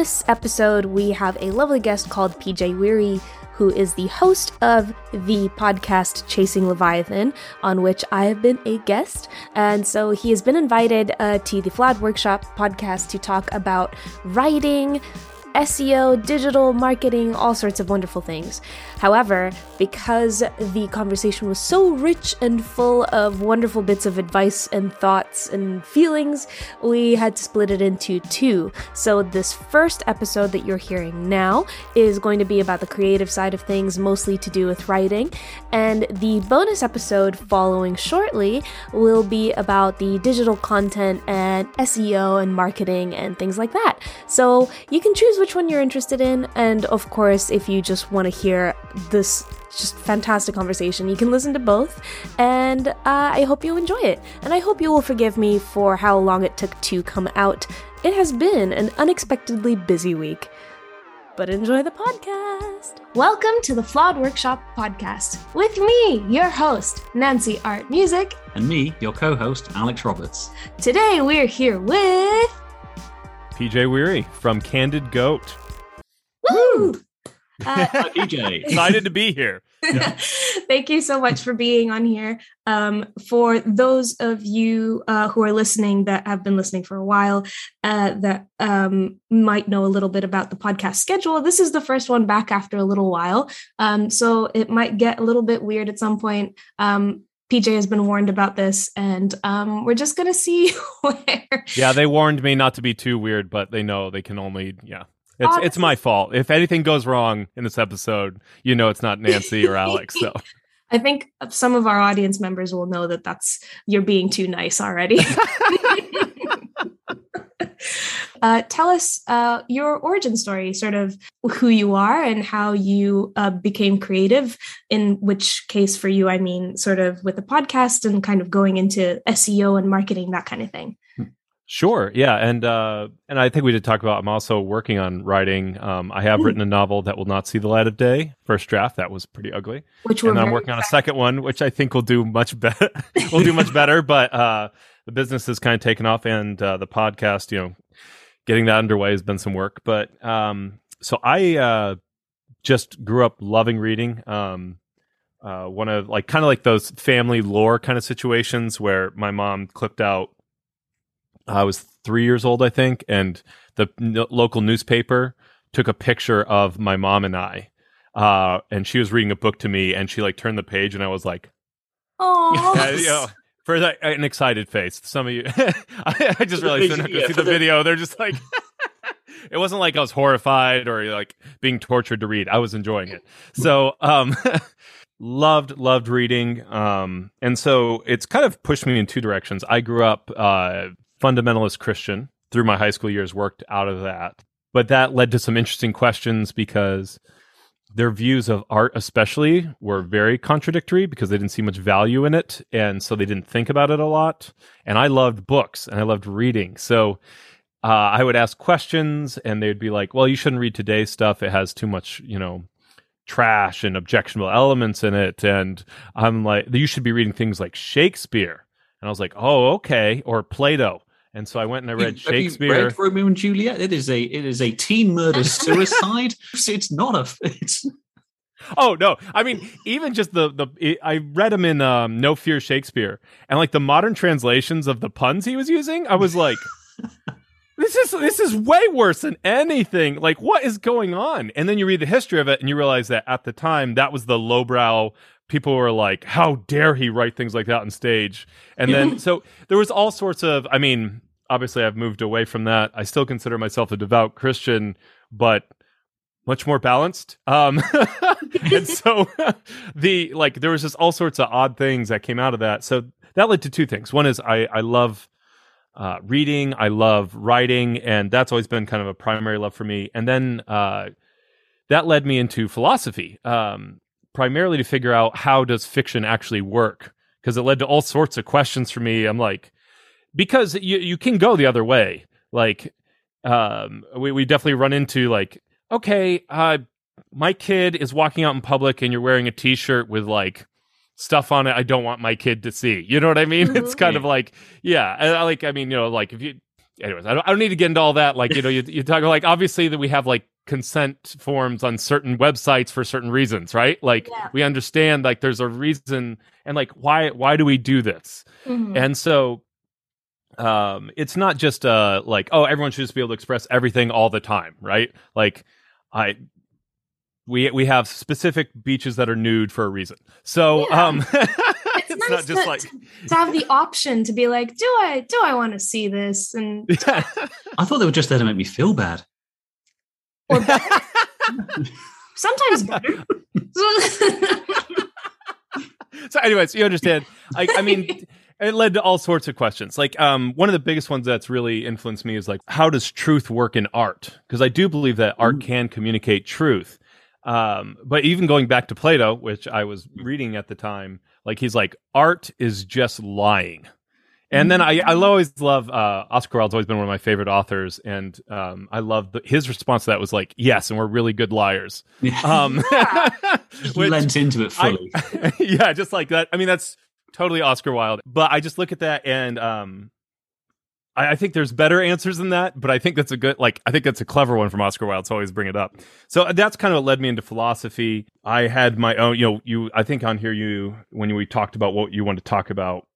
this episode, we have a lovely guest called PJ Wehry, who is the host of the podcast Chasing Leviathan, on which I have been a guest. And so he has been invited uh, to the Flawed Workshop podcast to talk about writing, SEO, digital marketing, all sorts of wonderful things. However, because the conversation was so rich and full of wonderful bits of advice and thoughts and feelings, we had to split it into two. So, this first episode that you're hearing now is going to be about the creative side of things, mostly to do with writing. And the bonus episode following shortly will be about the digital content and SEO and marketing and things like that. So, you can choose which one you're interested in. And of course, if you just want to hear this just fantastic conversation, you can listen to both. And uh, I hope you enjoy it. And I hope you will forgive me for how long it took to come out. It has been an unexpectedly busy week. But enjoy the podcast. Welcome to the Flawed Workshop podcast with me, your host, Nancy Art Music, and me, your co host, Alex Roberts. Today we're here with. PJ Wehry from Candid Goat. Woo! Uh, PJ. Excited to be here. Thank you so much for being on here. Um, for those of you uh, who are listening that have been listening for a while, uh, that um, might know a little bit about the podcast schedule, this is the first one back after a little while. Um, so it might get a little bit weird at some point. Um, PJ has been warned about this, and um, we're just gonna see where. Yeah, they warned me not to be too weird, but they know they can only yeah. It's Honestly. it's my fault. If anything goes wrong in this episode, you know it's not Nancy or Alex. So I think some of our audience members will know that that's you're being too nice already. Uh, tell us uh, your origin story, sort of who you are and how you uh, became creative. In which case, for you, I mean, sort of with the podcast and kind of going into SEO and marketing, that kind of thing. Sure. Yeah, and uh, and I think we did talk about. I'm also working on writing. Um, I have Ooh. written a novel that will not see the light of day. First draft that was pretty ugly. Which and I'm working excited. on a second one, which I think will do much better. will do much better. But uh, the business has kind of taken off, and uh, the podcast, you know, getting that underway has been some work. But um, so I uh, just grew up loving reading. Um, uh, one of like kind of like those family lore kind of situations where my mom clipped out. I was three years old, I think, and the n- local newspaper took a picture of my mom and I, uh, and she was reading a book to me, and she like turned the page, and I was like, "Oh, you know, for that, an excited face. Some of you, I, I, just realized they're not going to see the, the video. They're just like, it wasn't like I was horrified or like being tortured to read. I was enjoying it. So, um, loved loved reading. Um, and so it's kind of pushed me in two directions. I grew up uh, fundamentalist Christian through my high school years. Worked out of that, but that led to some interesting questions because their views of art especially were very contradictory because they didn't see much value in it and so they didn't think about it a lot. And i loved books and i loved reading. So uh, i would ask questions and they'd be like well you shouldn't read today's stuff. It has too much you know trash and objectionable elements in it. And i'm like you should be reading things like shakespeare. And i was like oh okay. Or plato and so I went and I read have Shakespeare. You read Romeo and Juliet. It is a it is a teen murder suicide. it's not a. It's. Oh no! I mean, even just the the I read him in um, No Fear Shakespeare, and like the modern translations of the puns he was using, I was like, "This is this is way worse than anything." Like, what is going on? And then you read the history of it, and you realize that at the time that was the lowbrow people were like, "How dare he write things like that on stage?" And then so there was all sorts of. I mean, obviously, I've moved away from that. I still consider myself a devout Christian, but much more balanced. Um, and so the like there was just all sorts of odd things that came out of that. So that led to two things. One is I I love uh, reading, I love writing, and that's always been kind of a primary love for me. And then uh, that led me into philosophy. Um, primarily to figure out how does fiction actually work because it led to all sorts of questions for me. I'm like, because you you can go the other way. Like, um, we we definitely run into like, okay, uh, my kid is walking out in public and you're wearing a T-shirt with like stuff on it I don't want my kid to see. You know what I mean? Mm-hmm. It's kind of like, yeah, I, like I mean, you know, like if you anyways, I don't, I don't need to get into all that. Like, you know, you, you talk like obviously that we have like consent forms on certain websites for certain reasons, right? Like Yeah. we understand like there's a reason and like why why do we do this? Mhm. And so um it's not just uh like oh everyone should just be able to express everything all the time, right? Like I we we have specific beaches that are nude for a reason. So Yeah. um it's, it's nice not just to, like to, to have the option to be like, do I do I want to see this? And I thought they were just there to make me feel bad. or better. sometimes better. so anyways you understand like i mean it led to all sorts of questions like um one of the biggest ones that's really influenced me is like how does truth work in art because i do believe that art Mm. can communicate truth um but even going back to plato which i was reading at the time like he's like art is just lying and then I, I always love uh, Oscar Wilde's always been one of my favorite authors, and um, I love the, his response to that was like, "Yes, and we're really good liars." Um, which- lent into it I- fully. yeah, just like that. I mean, that's totally Oscar Wilde. But I just look at that and um I, I think there's better answers than that, but I think that's a good like I think that's a clever one from Oscar Wilde, so I always bring it up. So that's kind of what led me into philosophy. I had my own, you know, you I think on here you when we talked about what you want to talk about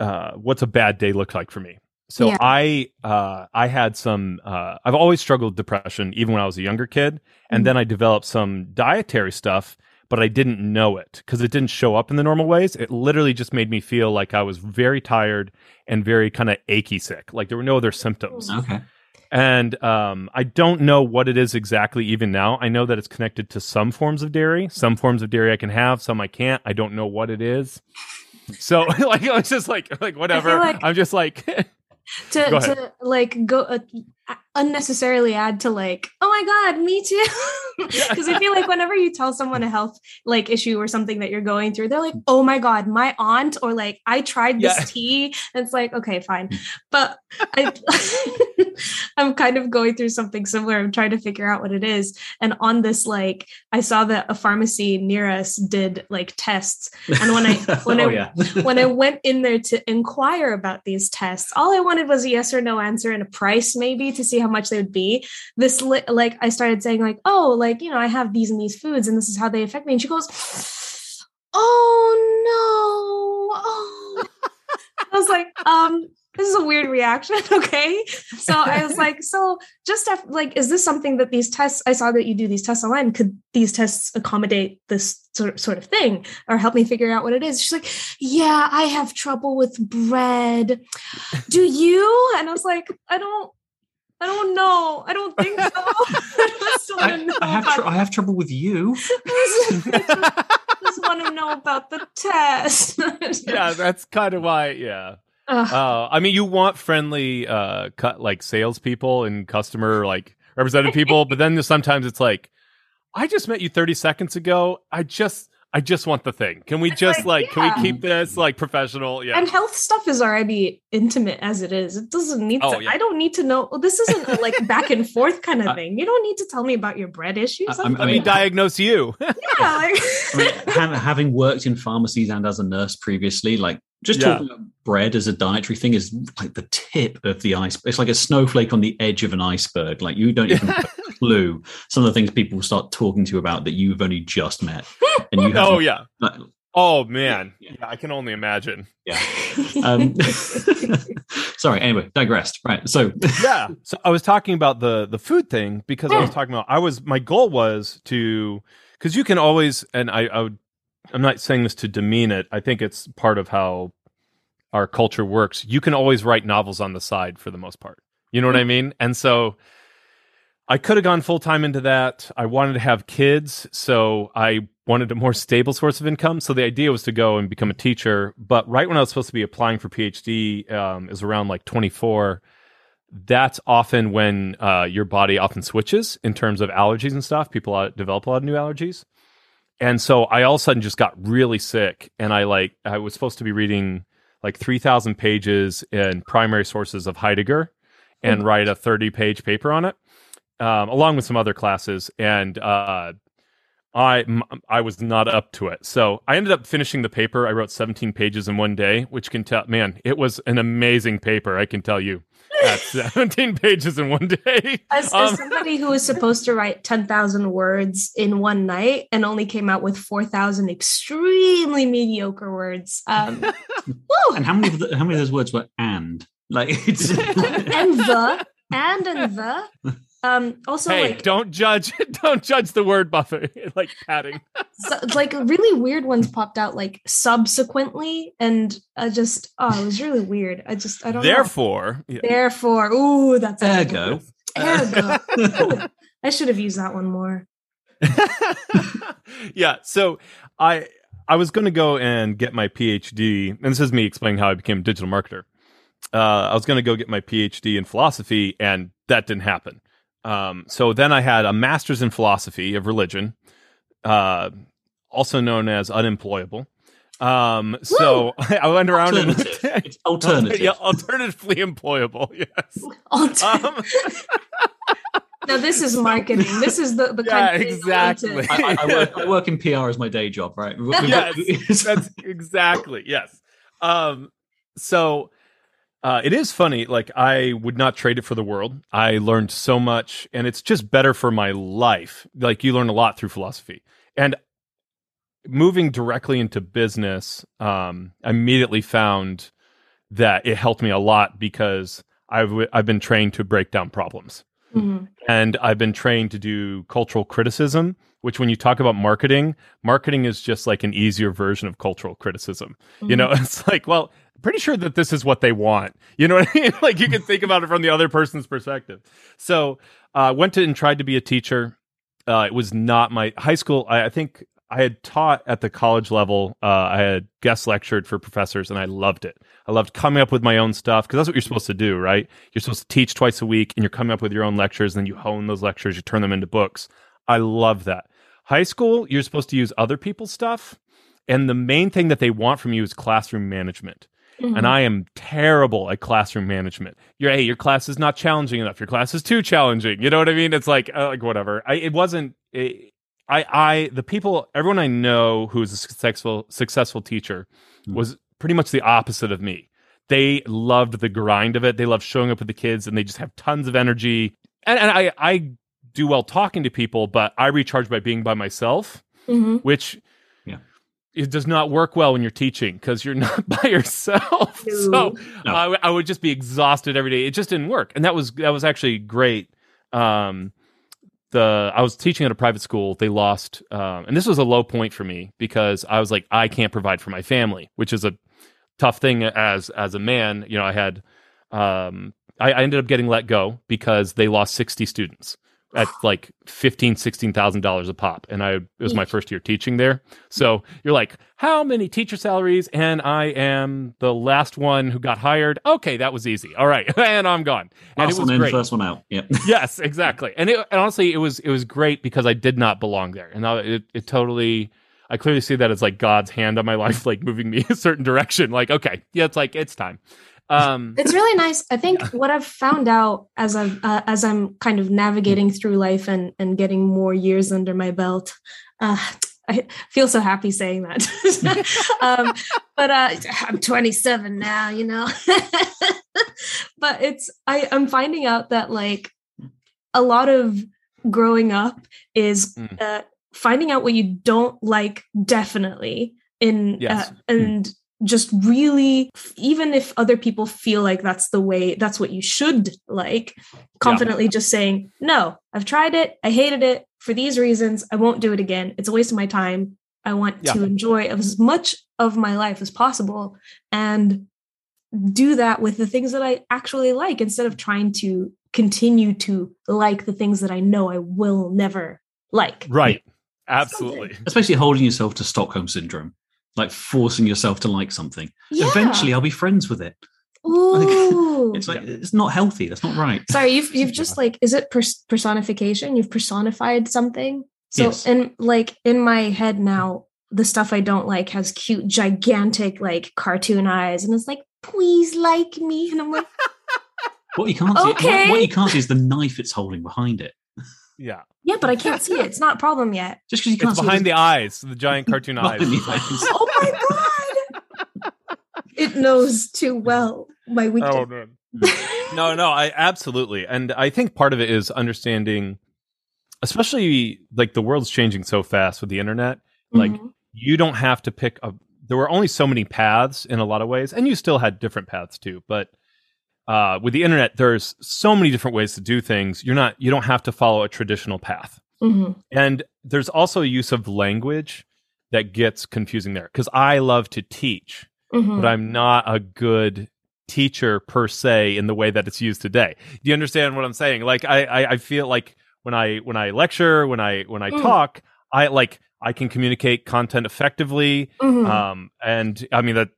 uh what's a bad day look like for me. So Yeah. I uh I had some uh I've always struggled with depression even when I was a younger kid and Mhm. then I developed some dietary stuff but I didn't know it because it didn't show up in the normal ways. It literally just made me feel like I was very tired and very kind of achy sick. Like there were no other symptoms. Okay. And um, I don't know what it is exactly even now. I know that it's connected to some forms of dairy. Some forms of dairy I can have, some I can't. I don't know what it is. So like it's just like like whatever. like- I'm just like to to like go uh, unnecessarily add to like oh my god me too. Because i feel like whenever you tell someone a health like issue or something that you're going through they're like oh my god my aunt or like i tried this Yeah. tea. And it's like okay fine. But I, i'm kind of going through something similar. I'm trying to figure out what it is. And on this like i saw that a pharmacy near us did like tests. And when I- oh, when oh, I- yeah. when I went in there to inquire about these tests, all I wanted was a yes or no answer and a price, maybe to see how much they would be. This, li- like, I started saying, like, oh, like, you know, I have these and these foods and this is how they affect me. And she goes, oh, no. Oh. I was like, um, this is a weird reaction. Okay. So I was like, so just af- like, is this something that these tests, I saw that you do these tests online. Could these tests accommodate this sort of thing or help me figure out what it is? She's like, yeah, I have trouble with bread. Do you? And I was like, I don't, I don't know. I don't think so. I just I. I have tr- I have trouble with you. I just want to know about the test. yeah, that's kind of why. Yeah. Ugh. Uh, I mean, you want friendly, uh, cut like salespeople and customer like representative people, but then sometimes it's like, I just met you 30 seconds ago. I just, I just want the thing. Can we just like, like, can we keep this like professional? Yeah. And health stuff is already intimate as it is. It doesn't need Oh, to. yeah. I don't need to know. This isn't a, like back and forth kind of I- thing. You don't need to tell me about your bread issues. I- I'm- I Let me diagnose you. yeah, like, I mean, having worked in pharmacies and as a nurse previously, like just Yeah. talking about bread as a dietary thing is like the tip of the ice. It's like a snowflake on the edge of an iceberg. Like you don't even have a clue some of the things people start talking to you about that you've only just met, and you. oh yeah. Oh man. Yeah. Yeah, I can only imagine. yeah. Um, sorry. Anyway, digressed. Right. So yeah. So I was talking about the the food thing because I was talking about I was my goal was to because you can always and I, I would I'm not saying this to demean it. I think it's part of how our culture works. You can always write novels on the side for the most part. You know what I mean? And so I could have gone full time into that. I wanted to have kids, so I wanted a more stable source of income. So the idea was to go and become a teacher. But right when I was supposed to be applying for PhD, um, is around like 24. That's often when uh, your body often switches in terms of allergies and stuff. People uh, develop a lot of new allergies, and so I all of a sudden just got really sick. And I like I was supposed to be reading like 3,000 pages in primary sources of Heidegger and write a 30 page paper on it um, along with some other classes, and uh, I m- I was not up to it. So I ended up finishing the paper. I wrote 17 pages in one day, which can tell man, it was an amazing paper. I can tell you. at 17 pages in one day. As, Um, as somebody who was supposed to write 10,000 words in one night and only came out with 4,000 extremely mediocre words. Um! And how many of the, how many of those words were and? Like it's and the, and and the. Um, also, hey, like, don't judge don't judge the word buffer like padding. so, like really weird ones popped out like subsequently, and I just, oh, it was really weird. I just, I don't know. Therefore, yeah. Therefore, ooh, that's ergo. Ergo. Ooh, I should have used that one more. yeah. So I I was going to go and get my PhD, and this is me explaining how I became a digital marketer. Uh, I was going to go get my PhD in philosophy, and that didn't happen. Um, so then I had a master's in philosophy of religion, uh, also known as unemployable. Um, so I went around and Alternative. It's alternative. yeah, alternatively employable. Yes. Alter- Um, now this is marketing. This is the the Yeah, kind of exactly. I, I, I, work, I work in PR as my day job, right? We- we- Yes, that's exactly yes. Um, so uh, it is funny. Like I would not trade it for the world. I learned so much, and it's just better for my life. Like you learn a lot through philosophy, and moving directly into business, um, I immediately found that it helped me a lot because I've I've been trained to break down problems Mhm. and I've been trained to do cultural criticism, which when you talk about marketing, marketing is just like an easier version of cultural criticism. You know, it's like, well, pretty sure that this is what they want. You know what I mean? like you can think about it from the other person's perspective. So I uh, went to and tried to be a teacher. Uh, it was not my high school. I, I think I had taught at the college level. Uh, I had guest lectured for professors, and I loved it. I loved coming up with my own stuff because that's what you're supposed to do, right? You're supposed to teach twice a week, and you're coming up with your own lectures, and then you hone those lectures, you turn them into books. I love that. High school, you're supposed to use other people's stuff, and the main thing that they want from you is classroom management. Mhm. And I am terrible at classroom management. Your hey, your class is not challenging enough. Your class is too challenging. You know what I mean? It's like uh, like whatever. I it wasn't. It, I I the people everyone I know who is a successful successful teacher Hmm. was pretty much the opposite of me. They loved the grind of it. They loved showing up with the kids, and they just have tons of energy. And, and I I do well talking to people, but I recharge by being by myself Mhm. which. It does not work well when you're teaching because you're not by yourself. So No. No. I w- I would just be exhausted every day. It just didn't work, and that was that was actually great. Um, the I was teaching at a private school. They lost, um, and this was a low point for me because I was like, I can't provide for my family, which is a tough thing as as a man. You know, I had um, I, I ended up getting let go because they lost sixty students at like fifteen, sixteen thousand dollars a pop, and I it was my first year teaching there. So you're like, how many teacher salaries? And I am the last one who got hired. Okay, that was easy. All right, and I'm gone. And Last it was one in, great. first one out. Yep. yes, exactly. And, it, and honestly, it was it was great because I did not belong there, and I, it it totally. I clearly see that as like God's hand on my life, like moving me a certain direction. Like, okay, yeah, it's like it's time. Um, It's really nice. I think what I've found out as I've uh, as I'm kind of navigating through life and and getting more years under my belt. Uh, I feel so happy saying that. um, but uh, I'm 27 now, you know. but it's I I'm finding out that like a lot of growing up is Mm. uh, finding out what you don't like definitely in Yes. uh, and just really even if other people feel like that's the way that's what you should like confidently just saying no i've tried it. I hated it for these reasons. I won't do it again. It's a waste of my time. I want Yeah. to enjoy as much of my life as possible and do that with the things that i actually like instead of trying to continue to like the things that i know i will never like. Right, absolutely. Especially holding yourself to Stockholm syndrome, like forcing yourself to like something. Yeah. Eventually, I'll be friends with it. Ooh. It's like it's not healthy. That's not right. Sorry, you've you've just like is it personification? You've personified something. So Yes. and like in my head now, the stuff I don't like has cute, gigantic, like cartoon eyes, and it's like, please like me, and I'm like, What you can't see, Okay. what, what you can't see is the knife it's holding behind it. Yeah, yeah, but I can't see it. It's not a problem yet. Just because you can't see it. it's see behind it the eyes, the giant cartoon eyes. Behind the It's like- eyes. Oh my god! it knows too well my weakness. oh man. no, no, I absolutely. And I think part of it is understanding especially like the world's changing so fast with the internet. Like Mhm. you don't have to pick a there were only so many paths in a lot of ways and you still had different paths too, but uh, with the internet there's so many different ways to do things. You're not you don't have to follow a traditional path. Mhm. And there's also a use of language that gets confusing there cuz I love to teach Mhm. but I'm not a good teacher per se in the way that it's used today. Do you understand what I'm saying? Like I, I, I feel like when I when I lecture, when I when I Mm. talk, I like I can communicate content effectively. Mhm. Um, and I mean that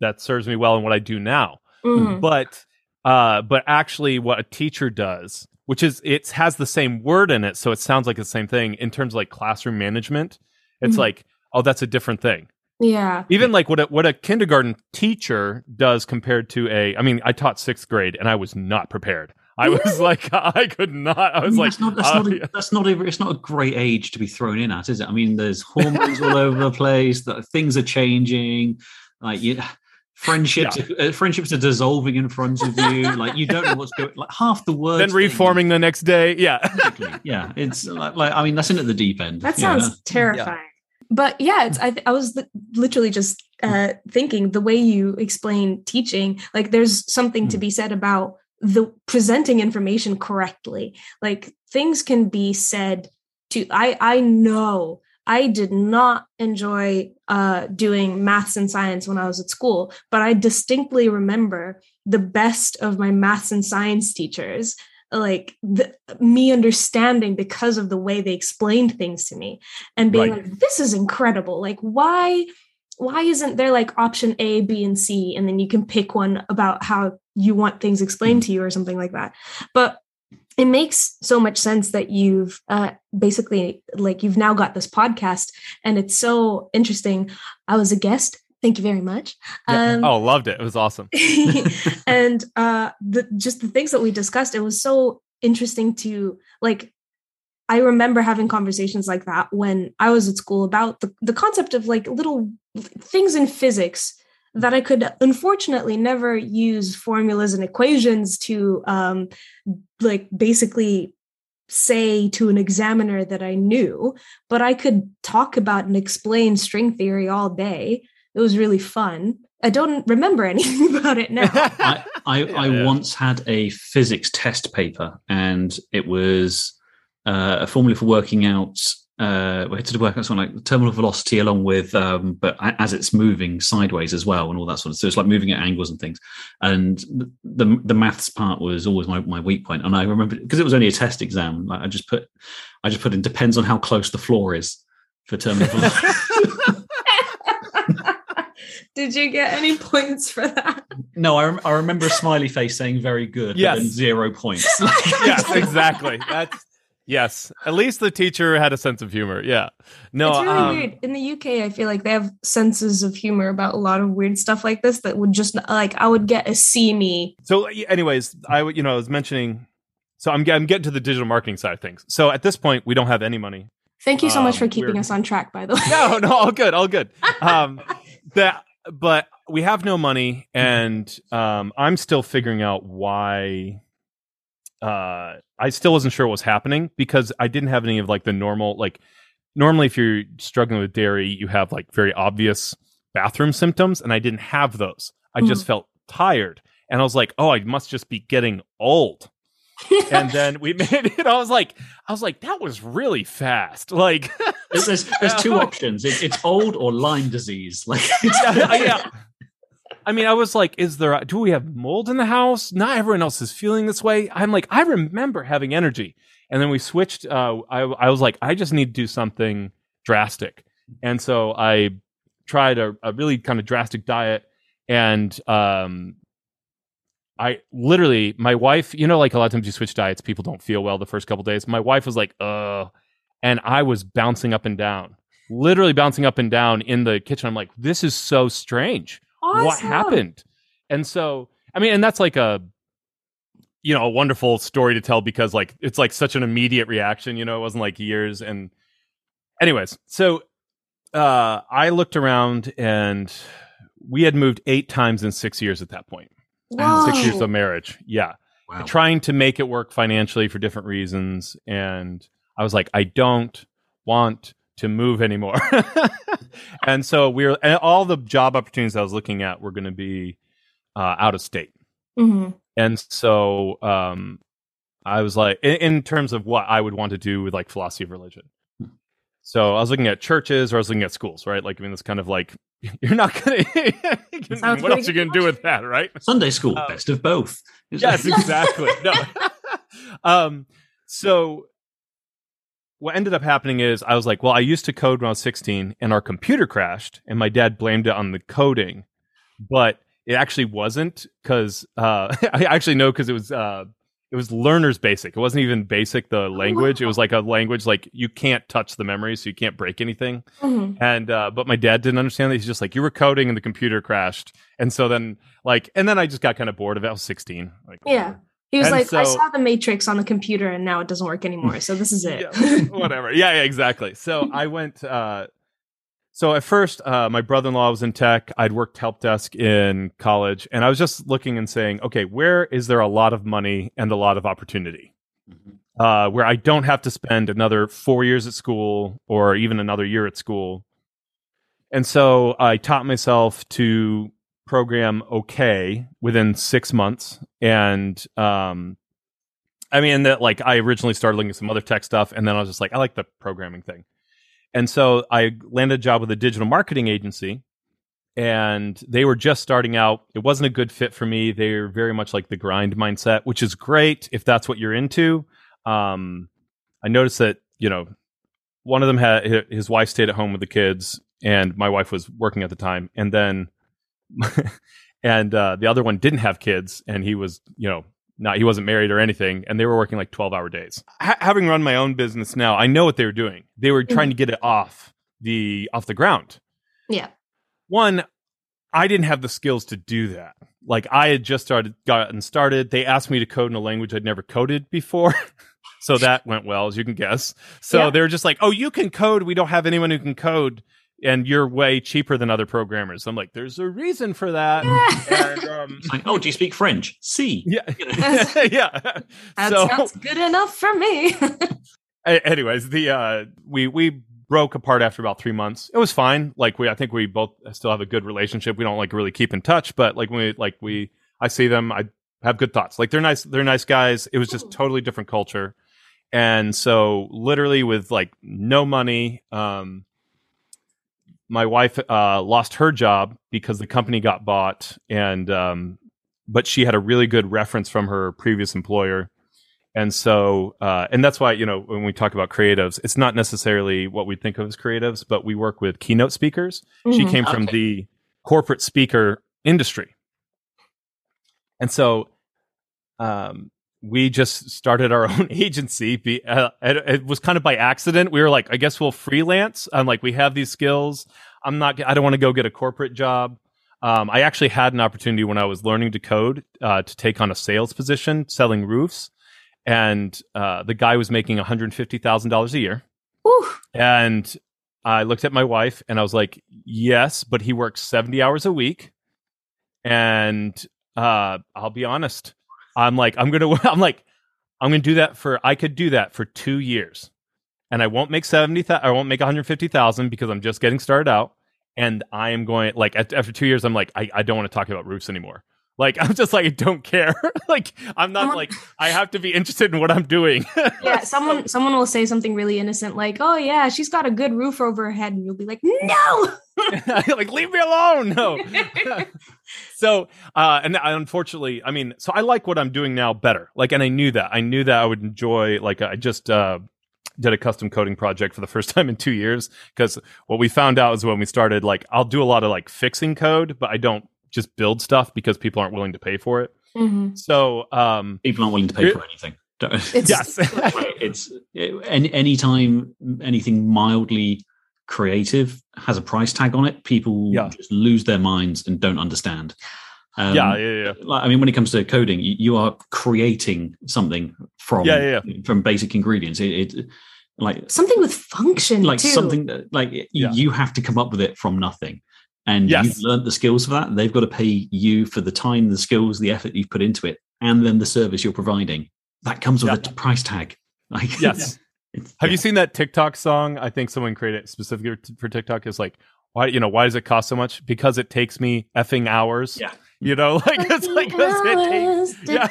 that serves me well in what I do now. Mhm. But uh, but actually, what a teacher does, which is it has the same word in it, so it sounds like the same thing in terms of like classroom management. It's Mhm. like oh, that's a different thing yeah. even like what a, what a kindergarten teacher does compared to a i mean i taught sixth grade and i was not prepared i was like i could not i was like that's not that's, uh, not a, that's not a it's not a great age to be thrown in at, is it? I mean, there's hormones all over the place. That things are changing. Like you, friendships, uh, friendships are dissolving in front of you. Like you don't know what's going. Like half the words. then that you- reforming the next day yeah Exactly. Yeah, it's like, like I mean that's in at the deep end. That Yeah. sounds terrifying. But yeah, it's I, th- I was li- literally just uh, thinking the way you explain teaching, like there's something to Hmm. be said about the presenting information correctly. Like things can be said to I I know I did not enjoy uh, doing maths and science when I was at school, but I distinctly remember the best of my maths and science teachers like the, me understanding because of the way they explained things to me and being Right. like this is incredible. Like why why isn't there like option a b and c and then you can pick one about how you want things explained to you or something like that? But it makes so much sense that you've uh, basically like you've now got this podcast and it's so interesting. I was a guest. Thank you very much. Um, oh loved it. It was awesome. and uh the just the things that we discussed it was so interesting to like i remember having conversations like that when i was at school about the, the concept of like little things in physics that i could unfortunately never use formulas and equations to um like basically say to an examiner that i knew but i could talk about and explain string theory all day it was really fun i don't remember anything about it now I, I, I Yeah. once had a physics test paper, and it was uh, a formula for working out. Uh, we had to work out something like terminal velocity along with, um, but as it's moving sideways as well, and all that sort of. So it's like moving at angles and things. And the the, the maths part was always my, my weak point. And I remember because it was only a test exam. Like I just put, I just put in depends on how close the floor is for terminal velocity. Did you get any points for that? no, I, rem- I remember a smiley face saying very good, Yes. but then zero points. yes exactly that's yes at least the teacher had a sense of humor yeah no it's really um, weird. In the UK, I feel like they have senses of humor about a lot of weird stuff like this that would just like I would get a see me. So, anyways, I you know I was mentioning. So I'm, I'm getting to the digital marketing side of things. So at this point, we don't have any money. Thank you so much Um, for keeping us on track, by the way. No, no, all good, all good. Um, that, but we have no money, and um, I'm still figuring out why. Uh, I still wasn't sure what was happening because I didn't have any of like the normal like. Normally, if you're struggling with dairy, you have like very obvious bathroom symptoms, and I didn't have those. I just felt tired, and I was like, "Oh, I must just be getting old." and then we made it. I was like, I was like, that was really fast. Like, There's, there's, there's two options. It, it's old or Lyme disease. Like, yeah, yeah. I mean, I was like, is there, do we have mold in the house? Not everyone else is feeling this way. I'm like, I remember having energy. And then we switched. Uh, I, I was like, I just need to do something drastic. And so I tried a, a really kind of drastic diet. And um, I literally, my wife, you know, like a lot of times you switch diets, people don't feel well the first couple days. My wife was like, uh, and I was bouncing up and down, literally bouncing up and down in the kitchen. I'm like, this is so strange. What happened? And so, I mean, and that's like a, you know, a wonderful story to tell because like it's like such an immediate reaction. You know, it wasn't like years. And, anyways, so uh, I looked around and we had moved eight times in six years at that point. Whoa. six years of marriage. Yeah. Wow. trying to make it work financially for different reasons and i was like i don't want to move anymore. And so we're and all the job opportunities i was looking at were going to be uh, out of state. Hmm and so um i was like in, in terms of what i would want to do with like philosophy of religion. So i was looking at churches or i was looking at schools right? Like i mean it's kind of like you're not gonna what else pretty are you gonna do with that right? Sunday school, Um, best of both. yes exactly. No. Um so what ended up happening is i was like well i used to code when i was 16 and our computer crashed and my dad blamed it on the coding but it actually wasn't because uh i actually know because it was uh it was learners basic. It wasn't even basic the language. It was like a language like you can't touch the memory so you can't break anything. Hmm and uh but my dad didn't understand that. He's just like you were coding and the computer crashed. And so then like and then i just got kind of bored of it. I was 16 like Yeah. whatever. He was And like, I saw the Matrix on the computer and now it doesn't work anymore. So this is it. Yeah, whatever yeah, yeah exactly so i went uh so at first uh my brother-in-law was in tech i'd worked help desk in college and i was just looking and saying okay where is there a lot of money and a lot of opportunity Mhm. uh, where I don't have to spend another four years at school or even another year at school. And so I taught myself to program okay within six months. And um, I mean, that like I originally started looking at some other tech stuff, and then I was just like, I like the programming thing. And so I landed a job with a digital marketing agency, and they were just starting out. It wasn't a good fit for me. They were very much like the grind mindset, which is great if that's what you're into. Um, I noticed that you know one of them had his wife stayed at home with the kids, and my wife was working at the time, and then and uh, the other one didn't have kids, and he was you know not he wasn't married or anything, and they were working like twelve hour days. Ha- having run my own business now, I know what they were doing. They were trying to get it off the off the ground Yeah. one i didn't have the skills to do that like i had just started gotten started they asked me to code in a language i'd never coded before so that went well as you can guess so Yeah. they were just like oh you can code we don't have anyone who can code and you're way cheaper than other programmers. I'm like there's a reason for that. And um It's like, oh, do you speak French? See. yeah. Yeah. That so sounds good enough for me. Anyways the uh we we broke apart after about three months. It was fine. Like we i think we both still have a good relationship. We don't like really keep in touch but like when we like we i see them i have good thoughts. Like they're nice they're nice guys. It was just Mhm. totally different culture. And so literally with like no money um my wife uh lost her job because the company got bought and um but she had a really good reference from her previous employer and so, uh, and that's why, you know, when we talk about creatives, it's not necessarily what we think of as creatives, but we work with keynote speakers. She Mhm. came from the corporate speaker industry. And so, um, we just started our own agency. Be, uh, it, it was kind of by accident. We were like, I guess we'll freelance. I'm like, we have these skills. I'm not, I don't want to go get a corporate job. Um, I actually had an opportunity when I was learning to code uh, to take on a sales position selling roofs and uh, the guy was making $150,000 a year. Whew. And I looked at my wife and I was like, yes, but he works 70 hours a week. And uh, I'll be honest, I'm like, I'm going to, I'm like, I'm to do that for, I could do that for two years. And I won't make 70, I won't make 150,000 because I'm just getting started out. And I am going, like, at, after two years, I'm like, I, I don't want to talk about roofs anymore. Like, I'm just like, I don't care. like, I'm not Someone- like, I have to be interested in what I'm doing. Yeah, someone someone will say something really innocent like, "Oh yeah, she's got a good roof over her head," and you'll be like, "No." like leave me alone. No. So uh and I, unfortunately i mean so i like what i'm doing now better. Like and i knew that. I knew that i would enjoy like i just uh did a custom coding project for the first time in two years because what we found out is when we started like i'll do a lot of like fixing code but i don't just build stuff because people aren't willing to pay for it. Mhm. so um People aren't willing to pay Re- for anything. Don't- It's- yes. Right, it's any time anything mildly creative has a price tag on it, people Yeah. just lose their minds and don't understand. Um, yeah yeah yeah like, I mean, when it comes to coding, you, you are creating something from Yeah, from basic ingredients. It, it like Something with function like too. something that, like Yeah. you have to come up with it from nothing. and Yes. you've learned the skills for that. They've got to pay you for the time, the skills, the effort you've put into it, and then the service you're providing. That comes with Yeah. a t- price tag. Like, Yes. it's- Have yeah. you seen that TikTok song? I think someone created it specifically for TikTok. Is like, why you know why does it cost so much? Because it takes me effing hours. Yeah. You know, like it's like 'cause it takes. Yeah.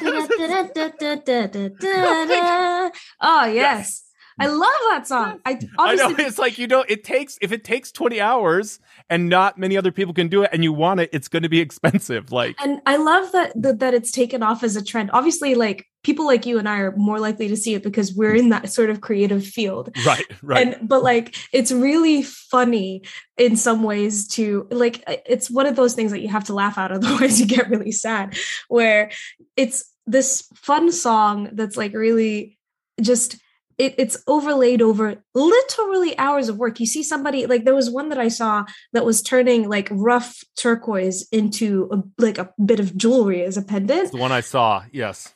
oh yes. I love that song. I I know it's like you know it takes if it takes 20 hours and not many other people can do it and you want it it's going to be expensive like and I love that, that that it's taken off as a trend. Obviously, like people like you and I are more likely to see it because we're in that sort of creative field. right right And but like it's really funny in some ways to like it's one of those things that you have to laugh at, otherwise you get really sad. Where it's this fun song that's like really just it, it's overlaid over literally hours of work. You see somebody like there was one that I saw that was turning like rough turquoise into a, like a bit of jewelry as a pendant. The one I saw yes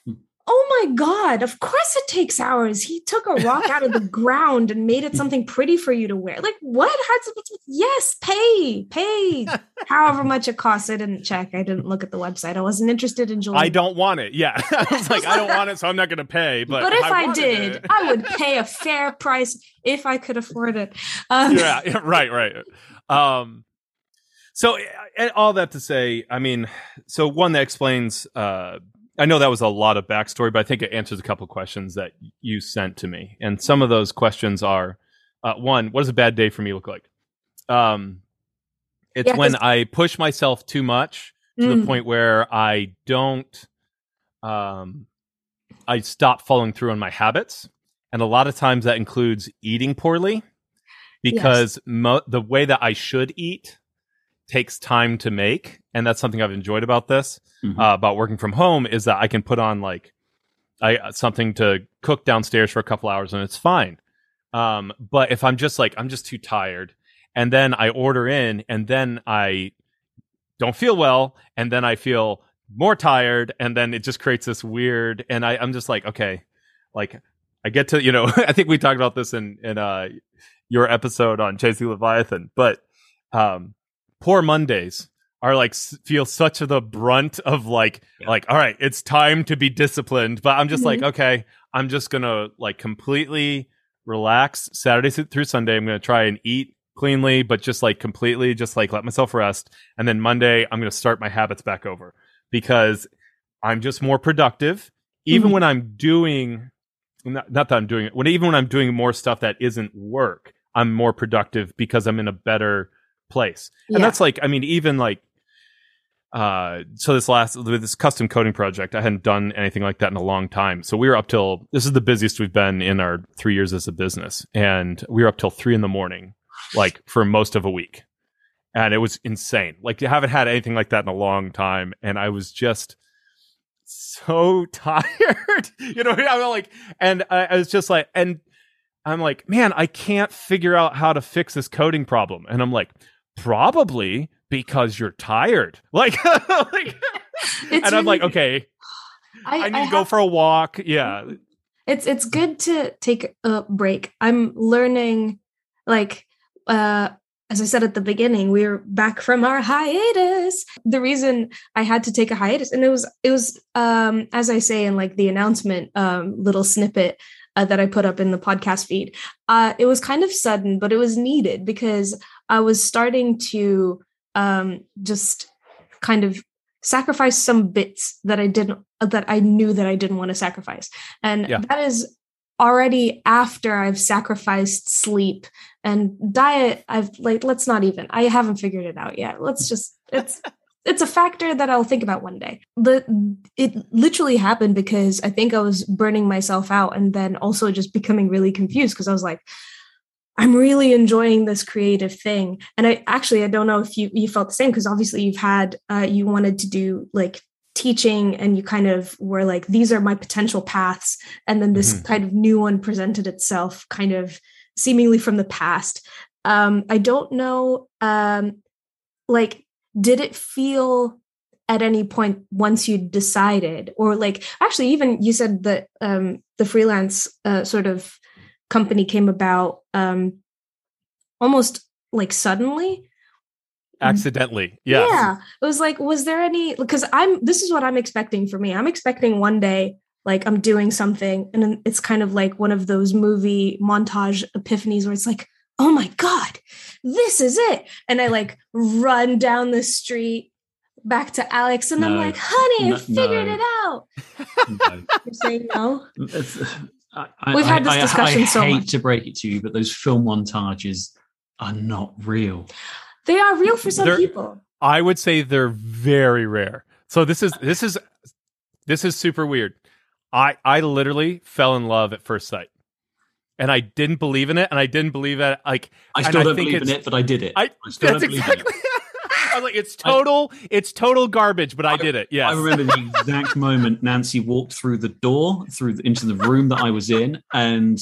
Oh my God, of course it takes hours. He took a rock out of the ground and made it something pretty for you to wear. Like, what? Yes, pay, pay. However much it costs. I didn't check. I didn't look at the website. I wasn't interested in jewelry. I don't want it yeah I was like I don't want it so I'm not going to pay but But, if I, wanted did, it- I would pay a fair price if I could afford it. Um, yeah, yeah, right, right. Um, so all that to say, I mean, so one that explains. Uh, I know that was a lot of backstory, but I think it answers a couple questions that you sent to me, and some of those questions are: uh, one, what does a bad day for me look like? Um, it's Yeah, when I push myself too much to Mm. the point where I don't, um, I stop following through on my habits, and a lot of times that includes eating poorly because mo- the way that I should eat takes time to make, and that's something I've enjoyed about this Mhm. uh, about working from home is that I can put on like I something to cook downstairs for a couple hours and it's fine. Um, but if I'm just like I'm just too tired, and then I order in, and then I don't feel well, and then I feel more tired, and then it just creates this weird. And I, I'm just like, okay, like I get to you know I think we talked about this in in uh your episode on Chasing Leviathan, but um, poor Mondays are like feel such of the brunt of like Yeah. like all right it's time to be disciplined but i'm just like okay i'm just gonna like completely relax saturday through sunday i'm gonna try and eat cleanly but just like completely just like let myself rest and then monday i'm gonna start my habits back over because i'm just more productive even Mhm. when i'm doing not, not that i'm doing it when even when i'm doing more stuff that isn't work i'm more productive because i'm in a better place and Yeah. that's like i mean even like uh so this last with this custom coding project i hadn't done anything like that in a long time. So we were up till this is the busiest we've been in our three years as a business. And we were up till three in the morning like for most of a week. And it was insane. Like you haven't had anything like that in a long time. And i was just so tired. You know i'm like and I, I was just like and i'm like man i can't figure out how to fix this coding problem. And i'm like probably because you're tired. Like, like and i'm like okay. I, i need I to go have- for a walk. Yeah. It's it's good to take a break. I'm learning like uh as i said at the beginning we are back from our hiatus. The reason i had to take a hiatus and it was it was um as i say in like the announcement um little snippet uh, that i put up in the podcast feed uh it was kind of sudden but it was needed because i was starting to um just kind of sacrifice some bits that i didn't that i knew that i didn't want to sacrifice and Yeah. that is already after I've sacrificed sleep and diet. I've like, let's not even, I haven't figured it out yet. Let's just, it's, it's a factor that I'll think about one day. The it literally happened because I think I was burning myself out and then also just becoming really confused because I was like, I'm really enjoying this creative thing. And I actually I don't know if you you felt the same because obviously you've had uh, you wanted to do like teaching and you kind of were like these are my potential paths and then this Mhm. kind of new one presented itself kind of seemingly from the past um i don't know um like did it feel at any point once you decided or like actually even you said that um the freelance uh, sort of company came about um almost like suddenly accidentally. Yes. Yeah. It was like, was there any because I'm this is what I'm expecting for me. I'm expecting one day like I'm doing something and it's kind of like one of those movie montage epiphanies where it's like, oh my God, this is it. And I like run down the street back to Alex and I'm like, honey, No- I figured no. it out. No. You're saying no? I, I- We've had this I- I- discussion I so hate much. to break it to you, but those film montages are not real. They are real for some They're- people. I would say they're very rare. So this is this is this is super weird. I I literally fell in love at first sight. And I didn't believe in it and I didn't believe that. like I still I don't think believe in it's- it, but I did it. I still that's don't believe exactly in it. I was like it's total it's total garbage, but I, did it. Yeah, I remember the exact moment Nancy walked through the door, through the, into the room that I was in, and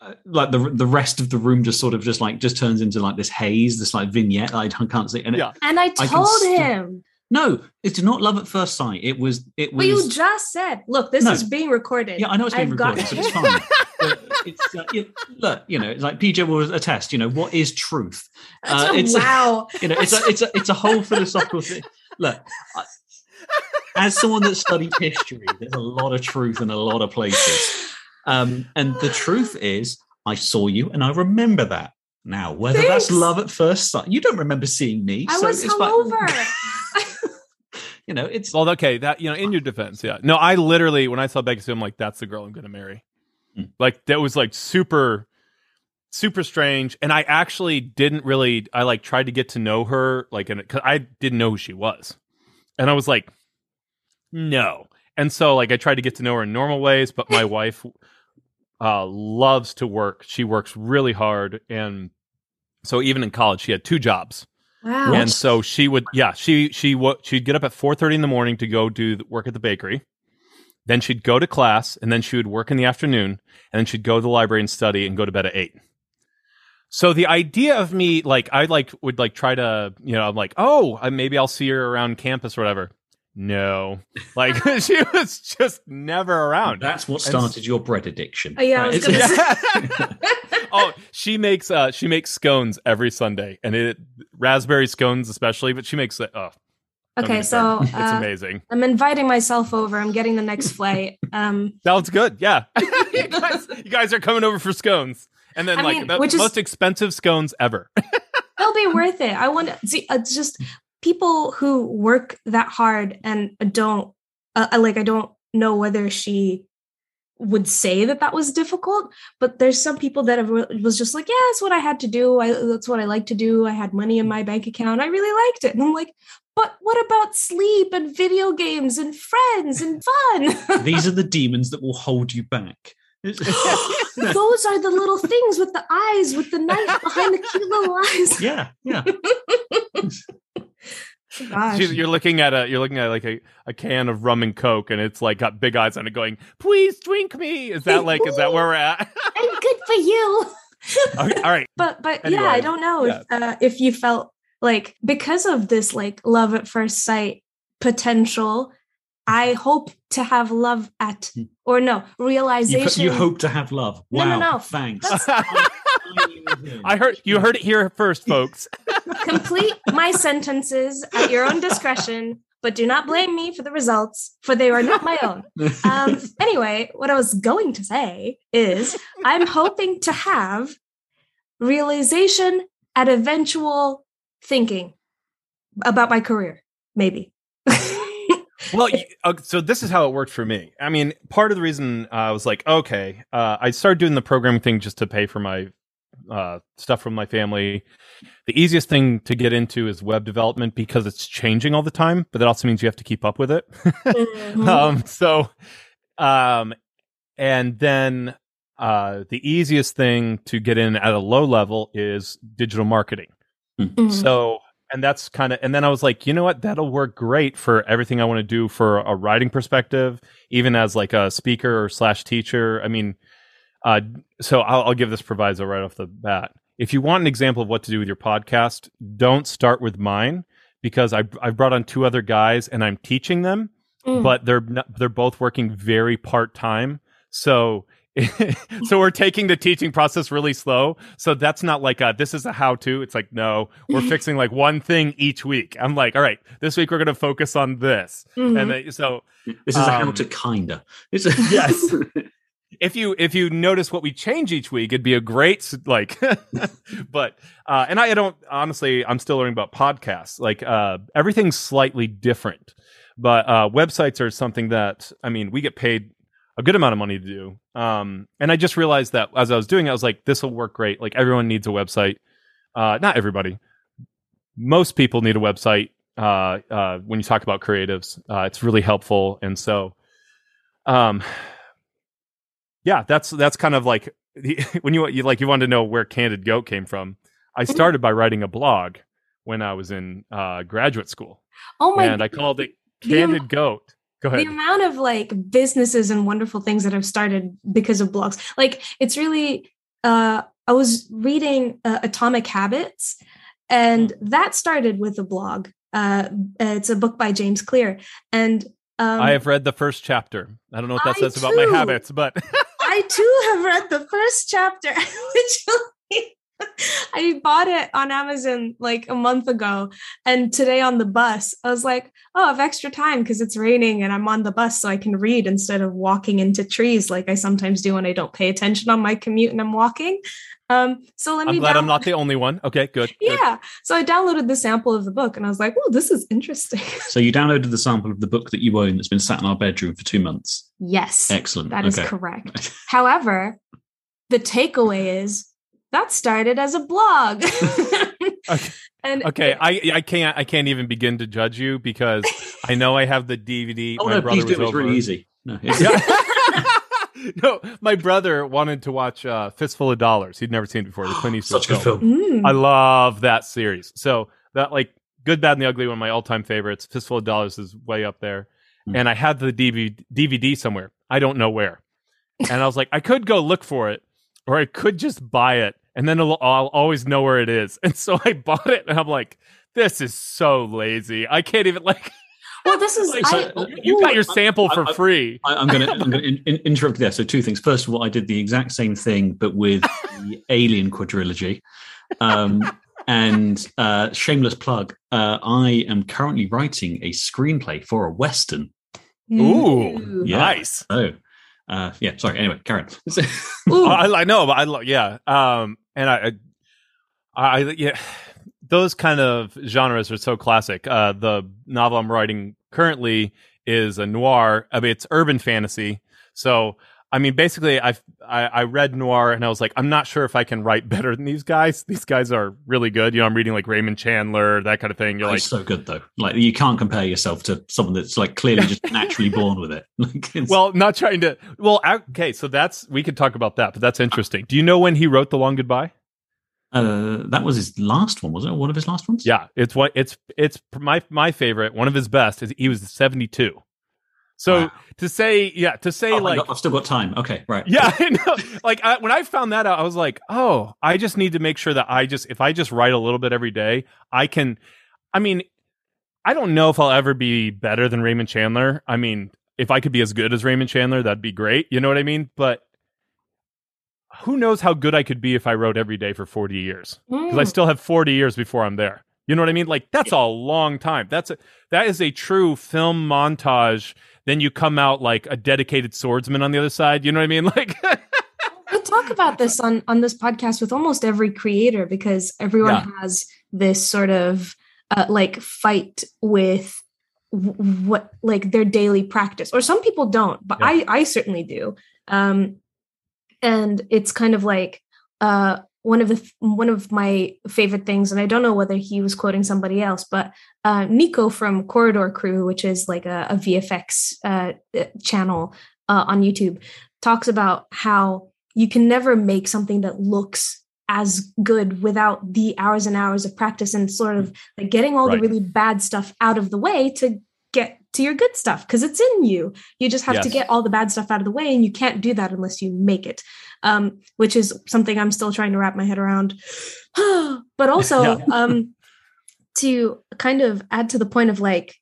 uh, like the the rest of the room just sort of just like just turns into like this haze, this like vignette I can't see. And it- Yeah. And I told st- him. No, it's not love at first sight. It was it was. But you just said, look, this No. is being recorded. yeah, I know it's being I've got- recorded, but it's fine. It's uh, look, you know, it's like PJ will attest. You know, what is truth? Uh, it's wow. you know, it's a it's a it's a whole philosophical thing. Look, I, as someone that studied history, there's a lot of truth in a lot of places. Um, and the truth is, I saw you, and I remember that. Now, whether that's love at first sight, you don't remember seeing me. I so was it's hungover. You know, it's Well, okay, that you know, in your defense, yeah. No, I literally when I saw Becky Sue, I'm like, that's the girl I'm gonna marry. Hmm. Like that was like super, super strange, and I actually didn't really. I like tried to get to know her, like, and because I didn't know who she was, and I was like, no, and so like I tried to get to know her in normal ways, but my wife uh, loves to work. She works really hard, and so even in college, she had two jobs. Wow. And so she would, yeah, she she would she'd get up at four thirty in the morning to go do the work at the bakery. Then she'd go to class, and then she would work in the afternoon, and then she'd go to the library and study, and go to bed at eight. So the idea of me, like, I like would like try to, you know, I'm like, oh, I- maybe I'll see her around campus or whatever. No, like she was just never around. that's what And started your bread addiction. Oh, yeah, I was It's- gonna Yeah. oh, she makes uh she makes scones every Sunday, and it raspberry scones especially. But she makes it. Oh, Okay, so started. it's uh, amazing. I'm inviting myself over. I'm getting the next flight. Um, Sounds good. Yeah, you, guys, you guys are coming over for scones, and then I like mean, the which is- most expensive scones ever. it'll be worth it. I want to see. It's just people who work that hard and don't uh, I- like. I don't know whether she would say that that was difficult, but there's some people that have, was just like, yeah, that's what I had to do. I, that's what I like to do. I had money in my bank account. I really liked it. And I'm like, but what about sleep and video games and friends and fun? These are the demons that will hold you back. Those are the little things with the eyes, with the knife behind the cute little eyes. yeah, yeah. Gosh. You're looking at a you're looking at like a, a can of rum and coke, and it's like got big eyes on it, going, "Please drink me." Is that like is that where we're at? and good for you. Okay, all right. But but yeah, I don't know if uh, if you felt like because of this like love at first sight potential. I hope to have love at Hmm. or no realization. you hope to have love. No, Wow. no, no. Thanks. I heard you heard it here first, folks. complete my sentences at your own discretion, but do not blame me for the results, for they are not my own. Um, anyway, what I was going to say is I'm hoping to have realization at eventual thinking about my career, maybe. Well, uh, so this is how it worked for me. I mean, part of the reason I was like, okay, uh, I started doing the programming thing just to pay for my uh, stuff from my family. The easiest thing to get into is web development because it's changing all the time, but that also means you have to keep up with it. Mhm. um, so, um, and then uh, the easiest thing to get in at a low level is digital marketing. Mhm. So, and that's kind of, and then I was like, you know what? That'll work great for everything I want to do for a writing perspective, even as like a speaker or slash teacher. I mean, uh, so I'll, I'll give this proviso right off the bat. If you want an example of what to do with your podcast, don't start with mine because I I brought on two other guys and I'm teaching them, Mm. but they're not, they're both working very part time. So so we're taking the teaching process really slow. So that's not like a, this is a how to. It's like, no, we're fixing like one thing each week. I'm like, all right, this week we're going to focus on this. Mhm. And then, so This is a how Um, to kinda. It's a, Yes. if you if you notice what we change each week, it'd be a great like. but uh, and I don't honestly, I'm still learning about podcasts. Like uh, everything's slightly different, but uh, websites are something that I mean, we get paid a good amount of money to do. Um, and I just realized that as I was doing, it, I was like, this will work great. Like everyone needs a website. Uh, not everybody. Most people need a website. Uh, uh, when you talk about creatives, uh, it's really helpful. And so, um, yeah, that's that's kind of like when you, you like you wanted to know where Candid Goat came from. I started by writing a blog when I was in uh, graduate school, oh my and I called it Candid Goat. Go the amount of like businesses and wonderful things that have started because of blogs. Like it's really uh i was reading uh, atomic habits and that started with a blog. Uh it's a book by james clear and um I have read the first chapter. I don't know what that I says about my habits, but I too have read the first chapter, which I bought it on Amazon like a month ago. And today on the bus, I was like, oh, I have extra time because it's raining and I'm on the bus so I can read instead of walking into trees like I sometimes do when I don't pay attention on my commute and I'm walking. Um, so let me I'm glad I'm not the only one. Okay, good. good. Yeah. So I downloaded the sample of the book and I was like, oh, this is interesting. so you downloaded the sample of the book that you own that's been sat in our bedroom for two months. yes. Excellent. That is okay. correct. However, the takeaway is that started as a blog. Okay. and Okay, I I can't I can't even begin to judge you because I know I have the DVD. Oh my no, brother please do. was It's really easy. No, Yeah. no, my brother wanted to watch uh, Fistful of Dollars. He'd never seen it before. The Clint Eastwood such a good film. film. Mm. I love that series. So that like Good, Bad, and the Ugly, one of my all-time favorites. Fistful of Dollars is way up there. Mm. And I had the DVD, DVD somewhere. I don't know where. And I was like, I could go look for it, or I could just buy it, and then it'll, I'll always know where it is. And so I bought it, and I'm like, this is so lazy. I can't even like. well, this is Like, I, You got your I- sample for I- I- free. I, I'm going to I'm going to in, in- interrupt there. So two things. First of all, I did the exact same thing, but with the Alien quadrilogy. Um, and uh, shameless plug. Uh, I am currently writing a screenplay for a western. Ooh, Yeah. nice. Oh, uh, yeah. Sorry. Anyway, Karen. I, I know, but I lo- yeah. Um, and I, I, I, yeah, those kind of genres are so classic. Uh, the novel I'm writing currently is a noir. I mean, it's urban fantasy. So, I mean, basically, I've, I I read noir and I was like, I'm not sure if I can write better than these guys. These guys are really good. You know, I'm reading like Raymond Chandler, that kind of thing. You're like, so good though. Like you can't compare yourself to someone that's like clearly just naturally born with it. Like, well, not trying to. Well, okay, so that's we could talk about that, but that's interesting. Do you know when he wrote The Long Goodbye? uh, that was his last one, wasn't it? One of his last ones. Yeah, it's what it's it's my my favorite. One of his best is he was 72. So Wow. to say yeah, to say Oh, like I've still got time. Okay, right. yeah, I know. Like I, when I found that out, I was like, oh, I just need to make sure that I just if I just write a little bit every day, I can. I mean, I don't know if I'll ever be better than Raymond Chandler. I mean, if I could be as good as Raymond Chandler, that'd be great. You know what I mean? But who knows how good I could be if I wrote every day for 40 years? because I Mm. still have 40 years before I'm there. You know what I mean? Like that's a long time. That's a that is a true film montage. Then you come out like a dedicated swordsman on the other side. You know what I mean? Like I talk about this on on this podcast with almost every creator because everyone Yeah. has this sort of uh, like fight with w- what like their daily practice or some people don't but Yeah. i i certainly do um and it's kind of like uh one of the one of my favorite things and i don't know whether he was quoting somebody else but uh niko from corridor crew which is like a, a vfx uh uh, channel uh, on youtube talks about how you can never make something that looks as good without the hours and hours of practice and sort of like getting all Right. the really bad stuff out of the way to to your good stuff because it's in you. You just have to get all the bad stuff out of the way and you can't do that unless you make it um, which is something i'm still trying to wrap my head around. But also Yeah. um, to kind of add to the point of like